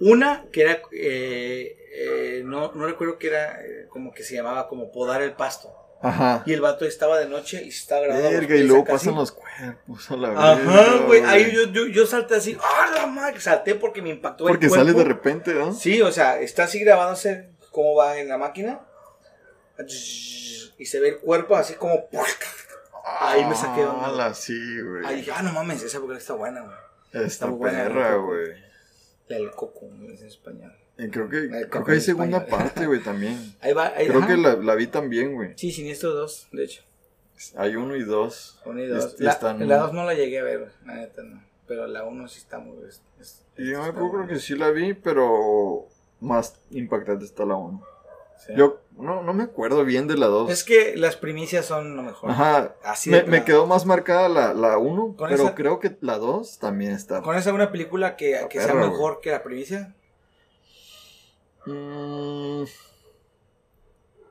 Una que era, eh, eh, no, no recuerdo que era, eh, como que se llamaba como podar el pasto, Ajá. y el vato estaba de noche y se estaba grabando Verga, y luego acá así. pasan los cuerpos a la Ajá, güey. Ahí yo, yo, yo salté así. ¡Ah, la madre! Salté porque me impactó Porque el sale cuerpo. de repente, ¿no? Sí, o sea, está así grabándose cómo va en la máquina. Y se ve el cuerpo así como. Ahí me saqué de onda. Sí, güey. Ahí dije, ah, no mames, esa película está buena, güey. Está muy buena, perra, güey. La del coco, es en español. Y creo que, creo que hay segunda parte, güey, también. Ahí va, ahí Creo ajá. que la, la vi también, güey. Sí, Siniestro 2, de hecho. Hay uno y dos. Uno y dos. y La, están- la 2 no la llegué a ver, la neta no. Pero la 1 sí está muy. es- yo me acuerdo que sí la vi, pero más impactante está la uno. Sí. Yo no, no me acuerdo bien de la dos. Es que las primicias son lo mejor. Ajá. Así de Me, quedó más marcada la, la uno, Con pero esa- creo que la dos también está. ¿Conoces alguna película que, que sea perra, mejor que la primicia? Mm,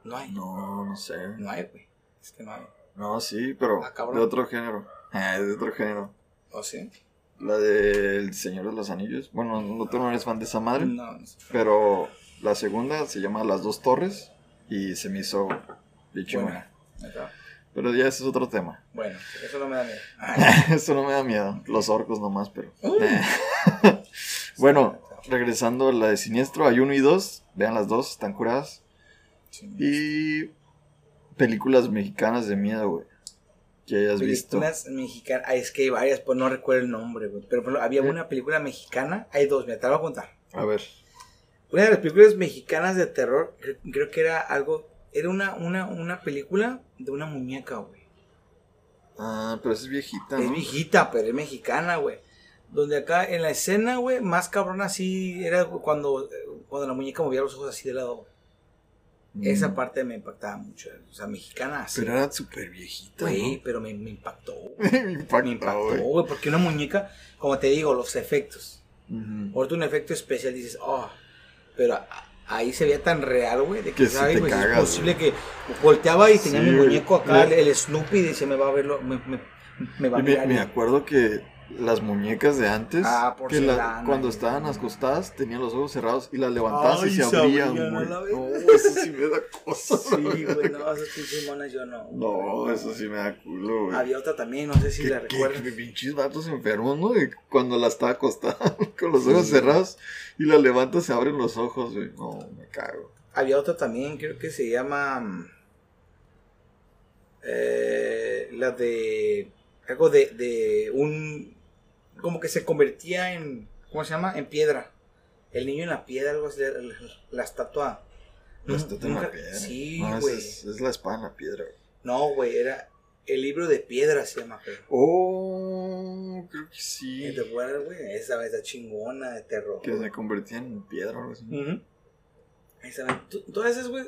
No hay. no, no sé. No hay, güey. Es que no hay. No, sí, pero Ah, de otro género. Ah, de otro género. ¿O sí? La del Señor de los Anillos. Bueno, no, tú no eres fan de esa madre. No, no sé. Pero la segunda se llama Las Dos Torres. Y se me hizo. Bueno, acá. Pero ya ese es otro tema. bueno, eso no me da miedo. Eso no me da miedo. Los orcos nomás, pero. Uy. bueno, regresando a la de Siniestro, hay uno y dos. Vean las dos, están curadas. Y películas mexicanas de miedo, güey. Que hayas visto. Películas mexicanas. Ay, es que hay varias, pues no recuerdo el nombre, güey. Pero había ¿Eh? una película mexicana. Hay dos, me te la voy a contar. A ver. Una de las películas mexicanas de terror, cre- creo que era algo. Era una, una, una película de una muñeca, güey. Ah, pero es viejita, Es ¿no? viejita, pero es mexicana, güey. Donde acá en la escena, güey, más cabrón así era cuando, cuando la muñeca movía los ojos así de lado. Mm. Esa parte me impactaba mucho. O sea, mexicana así. Pero era súper viejita, Güey, ¿no? pero me, me impactó. me impactó, Me impactó, güey. porque una muñeca, como te digo, los efectos. Ujú. Ahorita un efecto especial dices, oh, pero ahí se veía tan real, güey, de que, Que sí ¿sabes, te güey? es posible que volteaba y tenía Sí, mi muñeco acá, el, el Snoopy, y decía, me va a verlo, me, me, me va a me, mirar. me acuerdo que las muñecas de antes, Ah, que la- cuando estaban acostadas, tenían los ojos cerrados y las levantabas Ay, y se se abrían, güey. No, eso sí me da cosa. Sí, güey, no, esas pinches monas yo no. No, eso sí me da culo, güey. Había otra también, no sé si ¿Qué, la recuerdan. qué pinches vatos enfermos, ¿no? De cuando la estaba acostada con los ojos Sí. cerrados y la levantas se abren los ojos, güey. No, me cago. Había otra también, creo que se llama. mm, eh, la de. algo de, de un, como que se convertía en, ¿cómo se llama? En piedra. El niño en la piedra, algo así, la, la- la estatua. La estatua en la piedra. Sí, No, güey. es, es la espada en la piedra. güey. No, güey, era el libro de piedra se llama, creo. Oh, creo que sí. ¿Te acuerdas, güey? Esa esa chingona de terror. Que se convertía en piedra o algo así. Esa vez- tú- Todas esas, güey.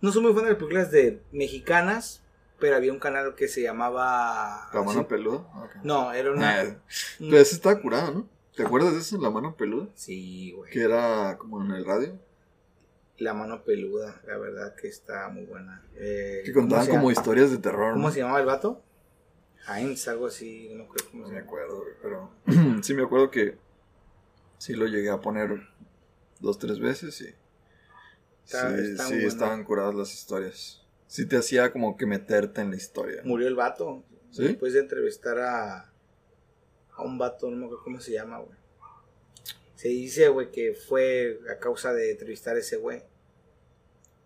No soy muy fan de las películas de mexicanas, pero había un canal que se llamaba. ¿La mano ¿sí? peluda? No, era una. Ah, Pero esa estaba curada, ¿no? ¿Te acuerdas de eso? La mano peluda. Sí, güey. Que era como en el radio. La mano peluda, la verdad que está muy buena. Eh, Que ¿cómo contaban como historias de terror. ¿Cómo ¿no? se llamaba el vato? Heinz, algo así, no me acuerdo cómo No se me acuerdo, güey, pero sí me acuerdo que sí lo llegué a poner dos, tres veces y Está- sí, está sí bueno. estaban curadas las historias. Sí te hacía como que meterte en la historia. Murió el vato. ¿Sí? Después de entrevistar a, a un vato, no me acuerdo cómo se llama, güey. Se dice, güey, que fue a causa de entrevistar a ese güey.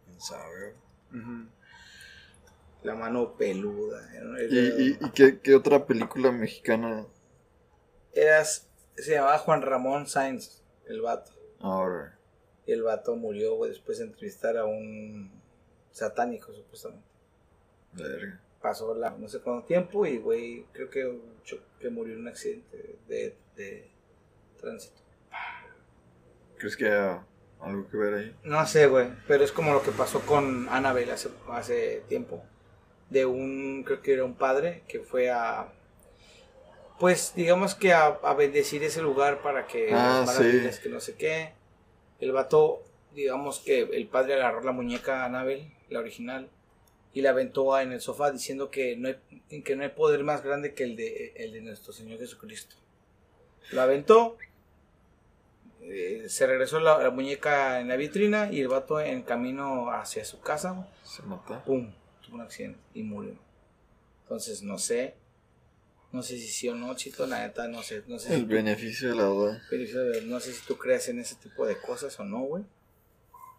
¿Quién sabe? La mano peluda. ¿Y, y, y qué, qué otra película mexicana eras- se llamaba Juan Ramón Sainz, el vato. ahora? Y el vato murió, güey, después de entrevistar a un satánico, supuestamente. Verga. Pasó la, no sé cuánto tiempo y, güey, creo que, que murió en un accidente de, de tránsito. ¿Crees que haya algo que ver ahí? No sé, güey, pero es como lo que pasó con Annabelle hace, hace tiempo. De un, creo que era un padre que fue a, pues digamos que a, a bendecir ese lugar para que Ah, las que no sé qué. El vato, digamos que el padre agarró la muñeca a Annabelle, la original, y la aventó en el sofá diciendo que no hay, que no hay poder más grande que el de, el de nuestro Señor Jesucristo. La aventó, eh, se regresó la, la muñeca en la vitrina y el vato en camino hacia su casa, ¿Se mata? ¡pum! Tuvo un accidente y murió. Entonces, no sé. No sé si sí o no, chito, la neta, no sé. No sé, El si, beneficio de la duda. no sé si tú creas en ese tipo de cosas o no, güey.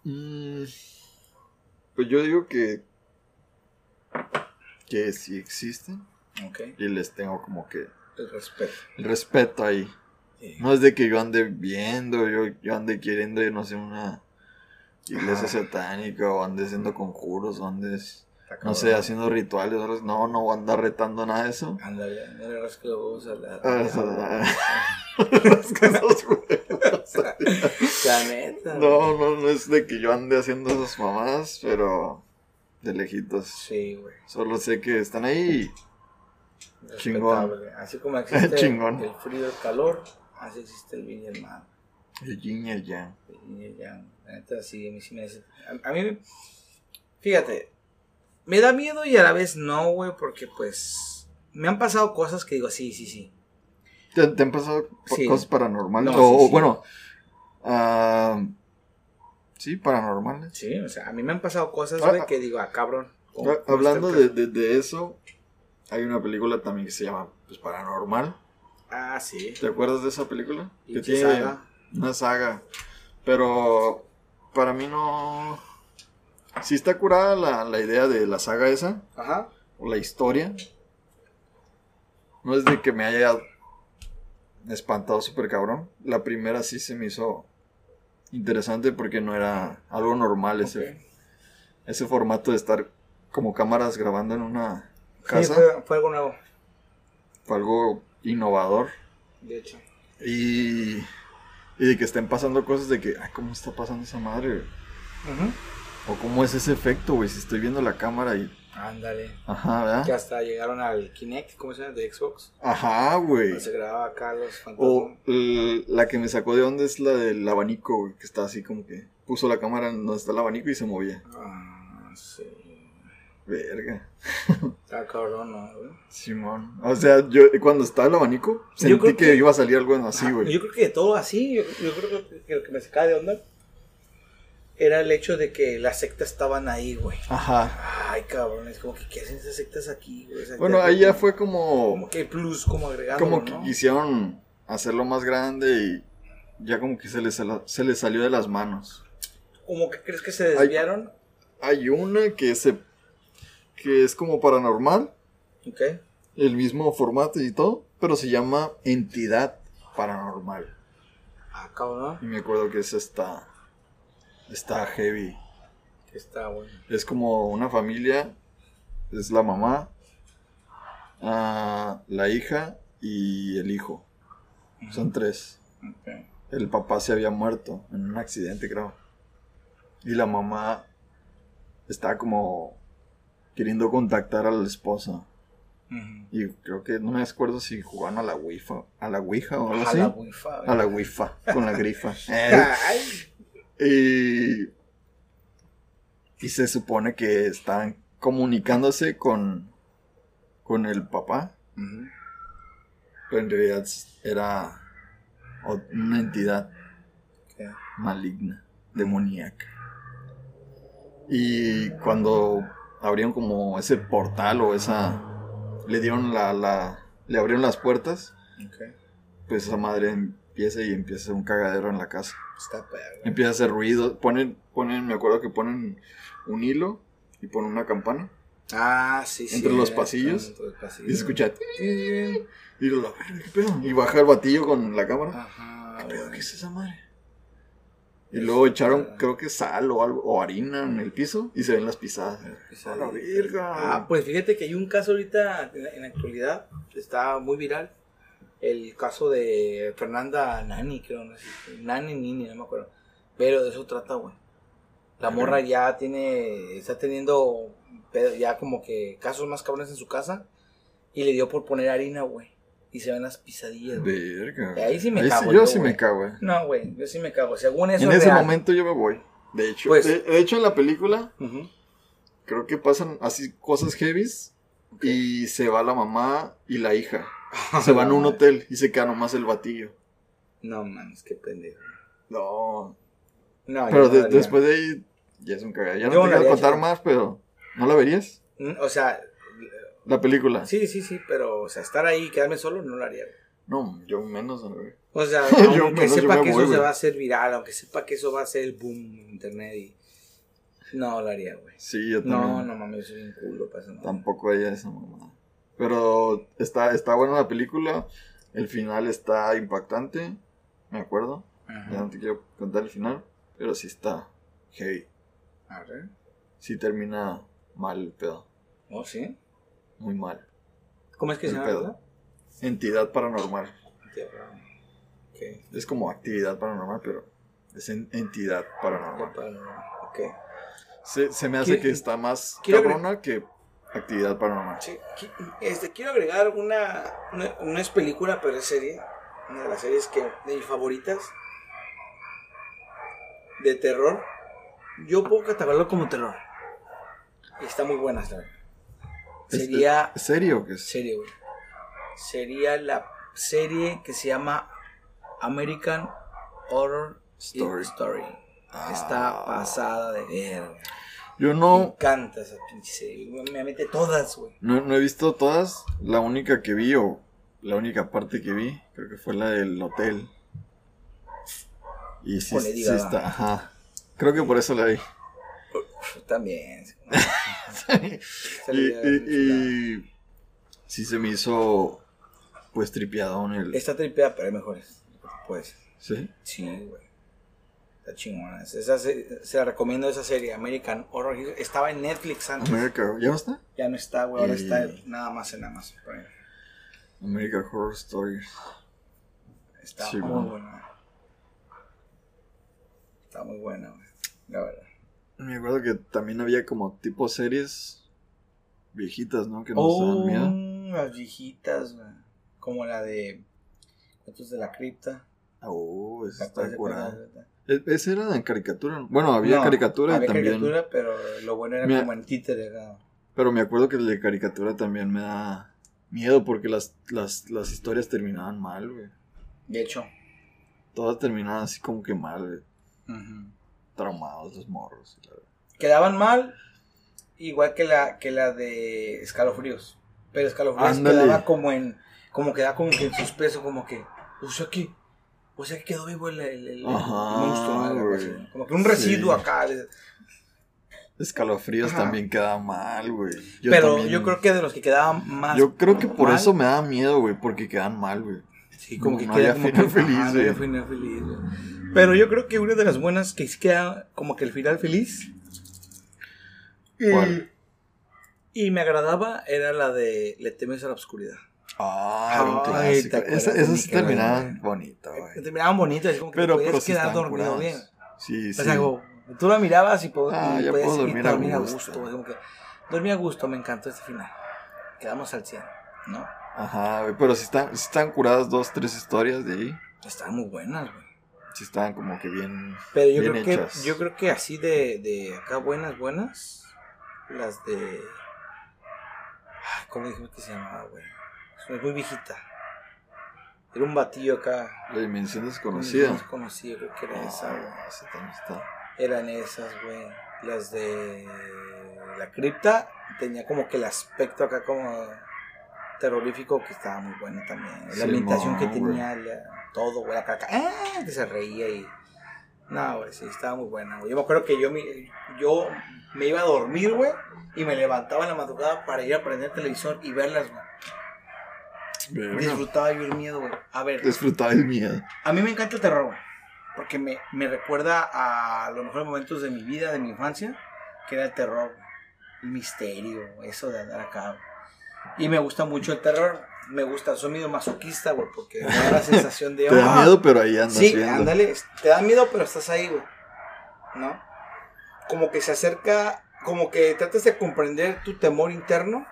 Mm, pues yo digo que que sí existen Ok. y les tengo como que El respeto. el respeto ahí. Sí. No es de que yo ande viendo, yo, yo ande queriendo no sé, una iglesia satánica o ande haciendo conjuros o andes, no sé, haciendo rituales. No, no voy a andar retando nada de eso. Ándale, no le rasques los huevos a la. Que esos huevos. La neta. No, no, no es de que yo ande haciendo esas mamadas, pero de lejitos. Sí, güey. Solo sé que están ahí Chingón. Así como existe Chingón. el frío el calor, así existe el bien y el mal. el yin y el yang. El yin y el yang. La neta, sí, a mí sí me hace- A, a mí, fíjate, me da miedo y a la vez no, güey, porque pues me han pasado cosas que digo, sí, sí, sí. ¿Te, te han pasado Sí. cosas paranormales? No, o, sí, sí. bueno, ah, sí, paranormales. Sí, o sea, a mí me han pasado cosas, Ah, güey, ah. que digo, ah, cabrón. ¿cómo- cómo está Hablando de, pedo? de- de eso, hay una película también que se llama pues, Paranormal. Ah, sí. ¿Te acuerdas de esa película? Que tiene saga. una saga. Pero para mí no... Sí está curada la, la idea de la saga esa, Ajá. o la historia. No es de que me haya espantado súper cabrón. La primera sí se me hizo interesante porque no era algo normal ese, ese formato de estar como cámaras grabando en una Sí, casa. fue, fue algo nuevo, Fue algo innovador. de hecho. Y, y de que estén pasando cosas de que, ay, ¿cómo está pasando esa madre? Ujú. O cómo es ese efecto, güey, si estoy viendo la cámara y... Ándale. Ajá, Que ¿verdad? hasta llegaron al Kinect, ¿cómo se llama? De Xbox. Ajá, güey. Se grababa acá los O fantasmas. la que me sacó de onda es la del abanico, güey, que está así como que puso la cámara en donde está el abanico y se movía. Ah, sí. Verga. Está cabrón, ¿no? güey? Simón. O sea, yo cuando estaba el abanico, sentí que, que- iba a salir algo así, güey. Yo creo que todo así, yo, yo creo que, que lo que me sacaba de onda era el hecho de que las sectas estaban ahí, güey. Ajá. Ay, cabrón, es como que ¿qué hacen esas sectas aquí, güey? O sea, Bueno, ahí ya fue como... Como que plus, como agregado, Como que ¿no? quisieron hacerlo más grande y ya como que se les, se les salió de las manos. Como que crees que se desviaron. Hay una que se... que es como paranormal Ok. el mismo formato y todo, pero se llama Entidad Paranormal. Ah, cabrón. Y me acuerdo que esa está, está heavy. Está bueno. Es como una familia, es la mamá, ah, la hija y el hijo. Son tres. El papá se había muerto en un accidente, creo. Y la mamá está como queriendo contactar a la esposa. Y creo que no me acuerdo si jugaban a la Wi-Fi, a la Ouija o algo A así. la wifi. A la Wi-Fi, con la grifa. Eh, Ay. Y, y se supone que están comunicándose con, con el papá, pero en realidad era una entidad maligna, demoníaca. Y cuando abrieron como ese portal o esa... Le dieron la... la le abrieron las puertas, pues esa madre empieza y empieza a un cagadero en la casa. Está perro. Empieza a hacer ruido. Ponen, ponen, me acuerdo que ponen un hilo y ponen una campana. Ah, sí, sí. Entre los pasillos. Entre los pasillos. Y se escucha. Y lo, la verga, ¿qué pedo? Y baja el batillo con la cámara. Ajá. ¿Qué pedo? ¿Qué es esa madre? Y luego echaron, creo que sal o algo, o harina en el piso y se ven las pisadas. A la verga. Ah, pues fíjate que hay un caso ahorita en la actualidad, está muy viral. El caso de Fernanda Nani, creo, no sé. Nani Nini, no me acuerdo. Pero de eso trata, güey. La morra ya tiene, está teniendo ya como que casos más cabrones en su casa y le dio por poner harina, güey. Y se ven las pisadillas, güey. Verga. Ahí sí me Ahí cago Yo yo, sí güey. me cago, eh. No, güey, yo sí me cago. Según eso En es ese real. momento yo me voy. De hecho, Pues- de, de hecho en la película creo que pasan así cosas heavies y se va la mamá y la hija. Se van a un hotel y se queda nomás el batillo. No, mames, qué pendejo. No. No, Pero no de- haría. después de ahí ya es un cagado. Ya no Yo te no quiero haría contar más, pero ¿no la verías? Mm, O sea, La película. sí, sí, sí, pero, o sea, estar ahí y quedarme solo no lo haría. güey. No, yo menos, a ver. O sea, aunque menos, sepa que voy, eso se güey. va a hacer viral, aunque sepa que eso va a ser el boom en internet y... No lo haría, güey. Sí, yo No, también. no mames, yo soy un culo para eso. no. Tampoco ella esa mamá. Pero está, está buena la película. El final está impactante. Me acuerdo. Ajá. Ya no te quiero contar el final. Pero sí está heavy. A ver. Sí termina mal el pedo. ¿Oh, sí? Muy mal. ¿Cómo es que El se llama? pedo. verdad? Entidad paranormal. Ok. Es como actividad paranormal, pero es en- entidad paranormal. Ok. Se, se me hace ¿Qué- que está más cabrona que actividad paranormal. Sí, este, quiero agregar una, una, no es película, pero es serie. Una de las series que, de mis favoritas. De terror. Yo puedo catalogarlo como terror. Y está muy buena esta. ¿Es- Sería. ¿Es serio que es? Serie, güey. Sería la serie que se llama American Horror Story. Story. Ah. Está pasada de verga. Yo Me no, encanta esa pinche serie. Me mete todas, güey. no, no he visto todas. La única que vi, o la única parte que vi, creo que fue la del hotel. Y sí, sí está, ajá. Creo que por eso la vi. También. y, y- y sí se me hizo, pues, tripiadón el... Está tripeada, pero hay mejores. Pues, ¿Sí? sí, güey. Está chingona. Esa se, se la recomiendo esa serie, American Horror. Estaba en Netflix antes. America, ¿ya no está? Ya no está, güey. Ahora Y- está nada más en Amazon. Prime. American Horror Story. Está Sí, muy bueno. buena. Está muy buena, güey. La verdad. Me acuerdo que también había como tipo series viejitas, ¿no? Que nos Oh, daban miedo. las viejitas, güey. Como la de Cuentos de la Cripta. Oh, esa ¿Te está curada. E- Ese era en caricatura. ¿no? Bueno, había No, caricatura había y también. caricatura, pero lo bueno era Mira. como en títere. acá. Pero me acuerdo que el de caricatura también me da miedo porque las, las, las historias terminaban mal, güey. De hecho. Todas terminaban así como que mal, güey. Traumados los morros. la. Quedaban mal, igual que la, que la de Escalofríos. Pero Escalofríos Ándale. quedaba como en. Como quedaba como que en suspenso, como que. O sea que. O sea que quedó vivo el, el- el- el Ajá, monstruo, ¿no? Así. Como que un residuo Sí. acá. de- Escalofríos Ajá. también queda mal, güey. Pero también- yo creo que de los que quedaban más. Yo creo que por mal, eso me da miedo, güey, porque quedan mal, güey. Sí, como no- que no queda como final que, feliz, no güey. había final feliz, güey. Pero yo creo que una de las buenas que sí queda como que el final feliz. ¿Cuál? Y me agradaba era la de Le temes a la oscuridad. Ah, era un Ay, clásico. ¿te acuerdas Esa- de Esas terminaban bonito, güey. Terminaban bonitas, así como que Pero, te podías quedar dormido bien. Sí, sí. O sea, como, tú la mirabas y, po- Ah, y ya podías puedo dormir a a dormir a gusto. gusto. güey, como que dormí a gusto, me encantó este final. Quedamos al 100, ¿no? Ajá, güey. Pero si están, si están curadas dos, tres historias de ahí. Estaban muy buenas, güey. Sí estaban como que bien. Pero yo bien creo hechas. que yo creo que así de, de acá buenas, buenas, las de ¿cómo dijimos que se llamaba, güey? Es muy viejita. Era un batillo acá. La dimensión desconocida. Desconocido, creo que era esa, güey. Esa también está. Eran esas, güey. Las de la cripta tenía como que el aspecto acá como terrorífico que estaba muy buena también. La ambientación que tenía, la- todo, güey, acá, acá, ¡ah! que se reía y... No, güey, sí, estaba muy buena, güey. Yo me acuerdo que yo me, yo me iba a dormir, güey, y me levantaba en la madrugada para ir a prender televisor y verlas, güey. Verga. Disfrutaba yo el miedo, güey. A ver, Disfrutaba el miedo. a mí me encanta el terror, güey. Porque me, me recuerda a los mejores momentos de mi vida, de mi infancia, que era el terror, el misterio, eso de andar acá. güey. Y me gusta mucho el terror. Me gusta, soy medio masoquista, güey, porque me da la sensación de. Te da "Ah". miedo, pero ahí andas Sí, viendo. ándale, te da miedo, pero estás ahí, güey. ¿No? Como que se acerca, como que tratas de comprender tu temor interno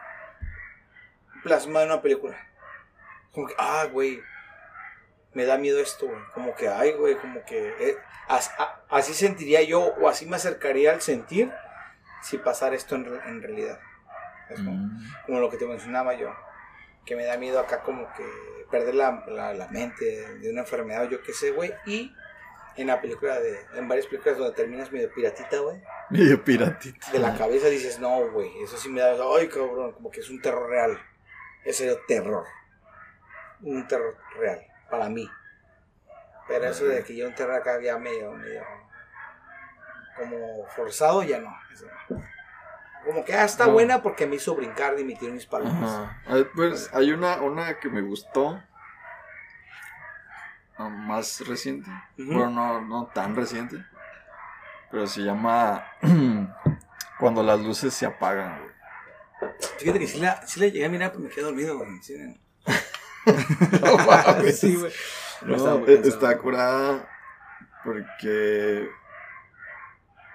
plasmado en una película. Como que, ah, güey, me da miedo esto, güey. Como que, ay, güey, como que eh, as- a- así sentiría yo o así me acercaría al sentir si pasara esto en, en realidad. Es como, Mm. como lo que te mencionaba yo, que me da miedo acá como que perder la, la, la mente de una enfermedad o yo qué sé, güey. Y en la película, de, en varias películas donde terminas medio piratita, güey, Medio piratito. de la cabeza dices, no, güey, eso sí me da, ay, cabrón, como que es un terror real. Ese era terror. Un terror real, para mí. Pero eso de que yo un terror acá ya medio, medio, como forzado, ya no. eso no. Como que ah, está No. buena porque me hizo brincar y me tiró mis. Ah, Pues hay una, una que me gustó. ah, Más reciente. Ujú. Bueno, no, no tan reciente. Pero se llama Cuando las luces se apagan, güey. Fíjate que sí la, sí la llegué a mirar, pero me quedé dormido, güey. Sí, No mames. sí, güey. No, e- está curada porque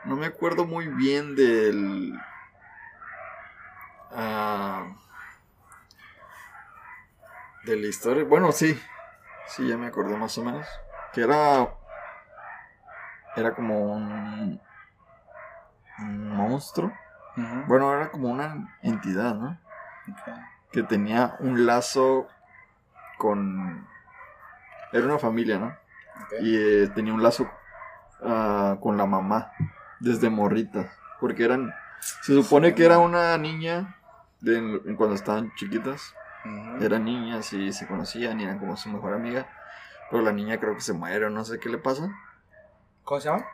no me acuerdo muy bien del ah, de la historia. Bueno, sí, sí ya me acordé más o menos que era era como un, un monstruo. Bueno, era como una entidad, ¿no? Que tenía un lazo con... Era una familia, ¿no? Y eh, tenía un lazo ah, con la mamá desde morritas. Porque eran... Se supone que era una niña de, cuando estaban chiquitas. Eran niñas y se conocían y eran como su mejor amiga. Pero la niña creo que se muere o no sé qué le pasa. ¿Cómo se llama?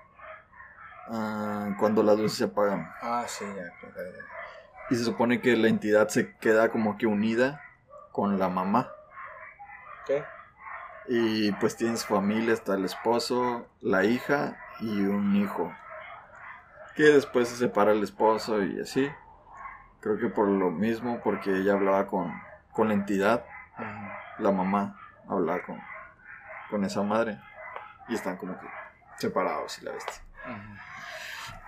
ah, cuando las luces se apagan. Ah, sí, ya. ya, ya, ya. Y se supone que la entidad se queda como que unida con la mamá. Y pues tiene su familia, está el esposo, la hija y un hijo. Que después se separa el esposo y así. Creo que por lo mismo, porque ella hablaba con, con la entidad, la mamá hablaba con, con esa madre. Y están como que separados y la bestia.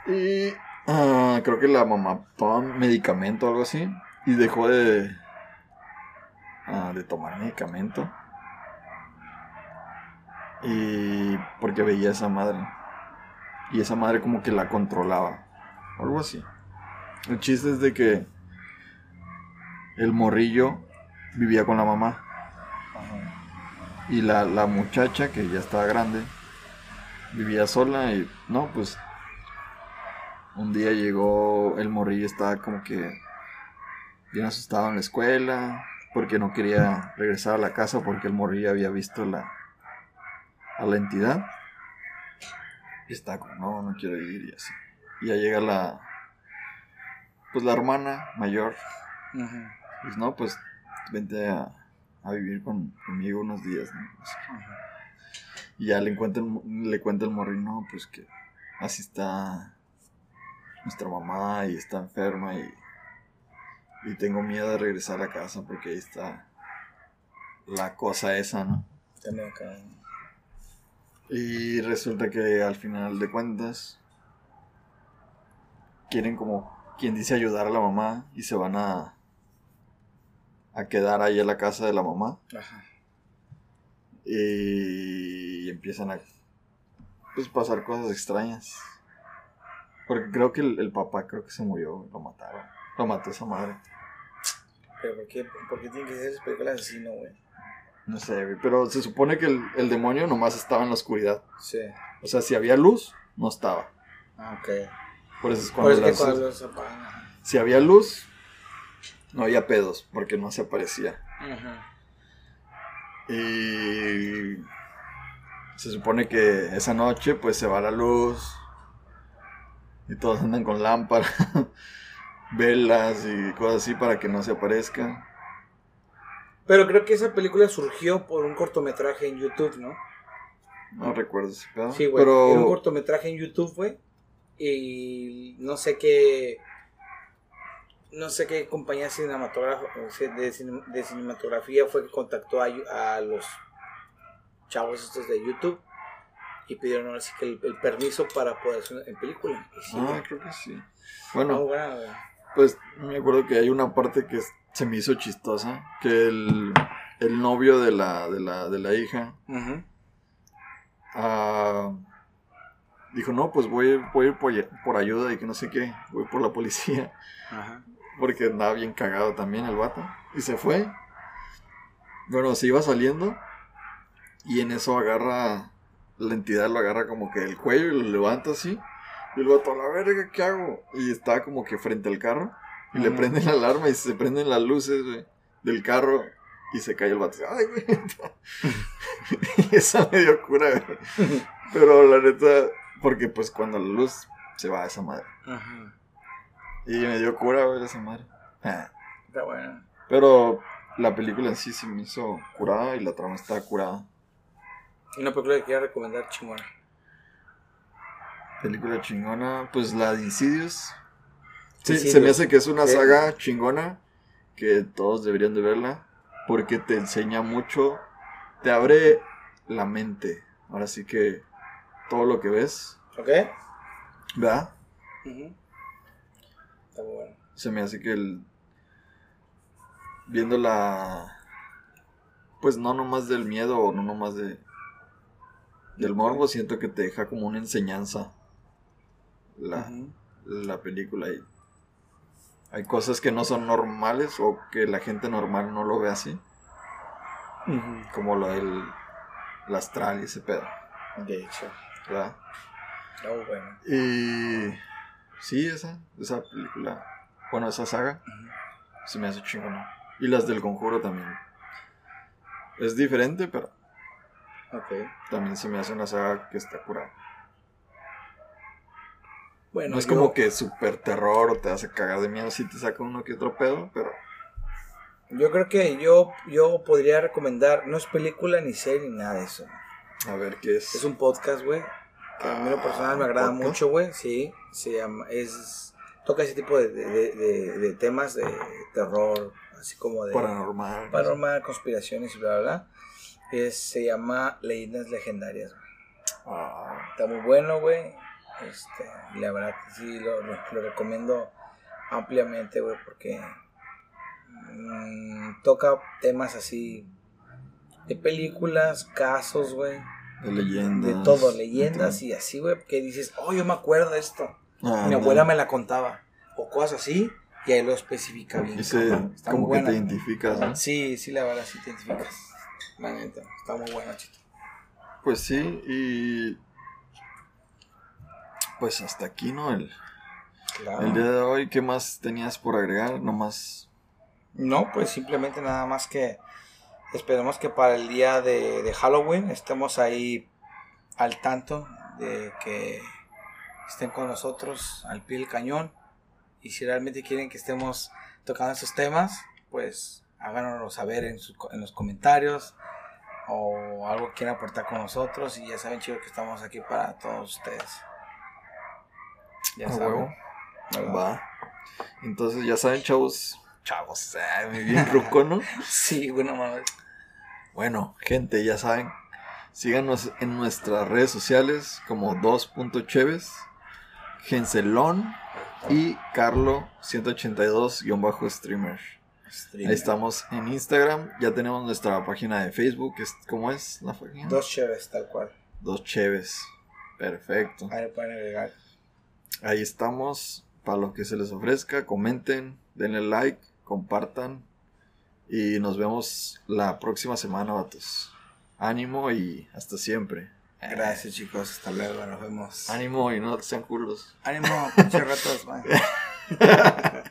Y ah, creo que la mamá tomaba medicamento o algo así. Y dejó de, ah, de tomar medicamento. Y porque veía a esa madre. Y esa madre como que la controlaba. Algo así. El chiste es de que el morrillo vivía con la mamá. Y la, la muchacha, que ya estaba grande, vivía sola y no, pues un día llegó el morrillo, estaba como que bien asustado en la escuela, porque no quería regresar a la casa porque el morrillo había visto la, a la entidad. Y estaba como, no, no quiero ir y así. Y ya llega la, pues la hermana mayor, Ujú, pues no, pues vente a, a vivir con, conmigo unos días, ¿no? Así. Y ya le el, mo- le cuenta el morrino, pues que así está nuestra mamá y está enferma y, y tengo miedo de regresar a casa porque ahí está la cosa esa, ¿no? Acá. Y resulta que al final de cuentas quieren como quien dice ayudar a la mamá y se van a a quedar ahí en la casa de la mamá Ajá. y empiezan a pues pasar cosas extrañas. Porque creo que el, el papá creo que se murió, lo mataron. Lo mató esa madre. Pero ¿por qué, por qué tienen que ser esas películas así, no, güey? No sé, güey, pero se supone que el, el demonio nomás estaba en la oscuridad. Sí. O sea, si había luz, no estaba. Ah, ok. Por eso es cuando eso es que las- cuando los apagan. ajá. Si había luz, no había pedos, porque no se aparecía. Ajá. Y se supone que esa noche pues se va la luz y todos andan con lámparas, velas y cosas así para que no se aparezca. Pero creo que esa película surgió por un cortometraje en YouTube, ¿no? No recuerdo ese pedo. Sí, güey. Pero Era un cortometraje en YouTube, güey. Y no sé qué. No sé qué compañía de, cine- de cinematografía fue que contactó a, a los chavos estos de YouTube y pidieron ahora sí que el, el permiso para poder hacer en película. Y sí, Ah, creo que sí. Bueno, güey. pues me acuerdo que hay una parte que se me hizo chistosa, que el, el novio de la, de la, de la hija ah, dijo, no, pues voy, voy a ir por, por ayuda y que no sé qué, voy por la policía. Ajá. Porque andaba bien cagado también el vato. Y se fue. Bueno, se iba saliendo. Y en eso agarra. La entidad lo agarra como que el cuello y lo levanta así. Y el vato, a la verga, ¿qué hago? Y está como que frente al carro. Y le prenden la alarma y se prenden las luces, güey, del carro. Y se cae el vato. Ay, güey. y esa me dio cura, güey. Pero la neta, porque pues cuando la luz se va esa madre. Ajá. Y me dio cura, güey, esa madre. Ah. Está bueno. Pero la película en sí se me hizo curada y la trama está curada. Una película que quiero recomendar chingona. Película chingona, pues la de Insidious. Sí, se me hace que es una Sí. saga chingona que todos deberían de verla porque te enseña mucho, te abre la mente. Ahora sí que todo lo que ves, ¿Ok? ¿verdad? Está muy bueno. Se me hace que el viendo la pues no nomás del miedo o no nomás de del morbo, siento que te deja como una enseñanza la, la película y hay cosas que no son normales o que la gente normal no lo ve así, como lo del el astral y ese pedo, De hecho. ¿verdad? Muy bueno. Y sí, esa, esa película, bueno, esa saga se me hace chingona. Y las del conjuro también. Es diferente, pero Ok. también se me hace una saga que está curada. Bueno, no es yo- como que super terror o te hace cagar de miedo si te saca uno que otro pedo, pero Yo creo que yo, yo podría recomendar, no es película ni serie ni nada de eso. a ver qué es. Es un podcast, güey. Que a mí lo Ah, personal me ¿un agrada podcast? mucho, güey. Sí, se llama, es, toca ese tipo de, de, de- de temas de terror, así como de paranormal. paranormal, conspiraciones y bla, bla, bla. Es, se llama Leyendas Legendarias, güey. Ah, Está muy bueno, güey. Este, la verdad que sí, lo, lo- lo recomiendo ampliamente, güey, porque mm, toca temas así de películas, casos, güey, de leyendas. de todo, leyendas y así, güey, que dices, oh, yo me acuerdo de esto. Ah, Mi no. abuela me la contaba, o cosas así, y ahí lo especifica bien. Y se, cabrón. Está como muy que te identificas, ¿no? Sí, sí, la verdad, sí te identificas. La neta, está muy buena, chito. Pues sí, y. Pues hasta aquí, ¿no? El, Claro. el día de hoy, ¿qué más tenías por agregar? Nomás. No, pues simplemente nada más que esperemos que para el día de, de Halloween estemos ahí al tanto de que estén con nosotros al pie del cañón Y si realmente quieren que estemos tocando estos temas, pues háganoslo saber en, co- en los comentarios o algo quieran aportar con nosotros. Y ya saben, chicos, que estamos aquí para todos ustedes. Ya saben. Va. Entonces, ya saben, chavos. Chavos, me bien ruco, ¿no? Sí, bueno, mames. Bueno, gente, ya saben. Síganos en nuestras redes sociales como 2.cheves, Gencelón y Carlo182-streamer. Ahí estamos en Instagram. Ya tenemos nuestra página de Facebook. ¿Cómo es la página? Dos chéves, tal cual. Dos Cheves. Perfecto. Ahí pueden agregar. Ahí estamos. Para lo que se les ofrezca, comenten, denle like, compartan. Y nos vemos la próxima semana, vatos. Ánimo y hasta siempre. Gracias, chicos. Hasta luego. Nos vemos. Ánimo y no sean culos. Ánimo, pinche ratos. bye.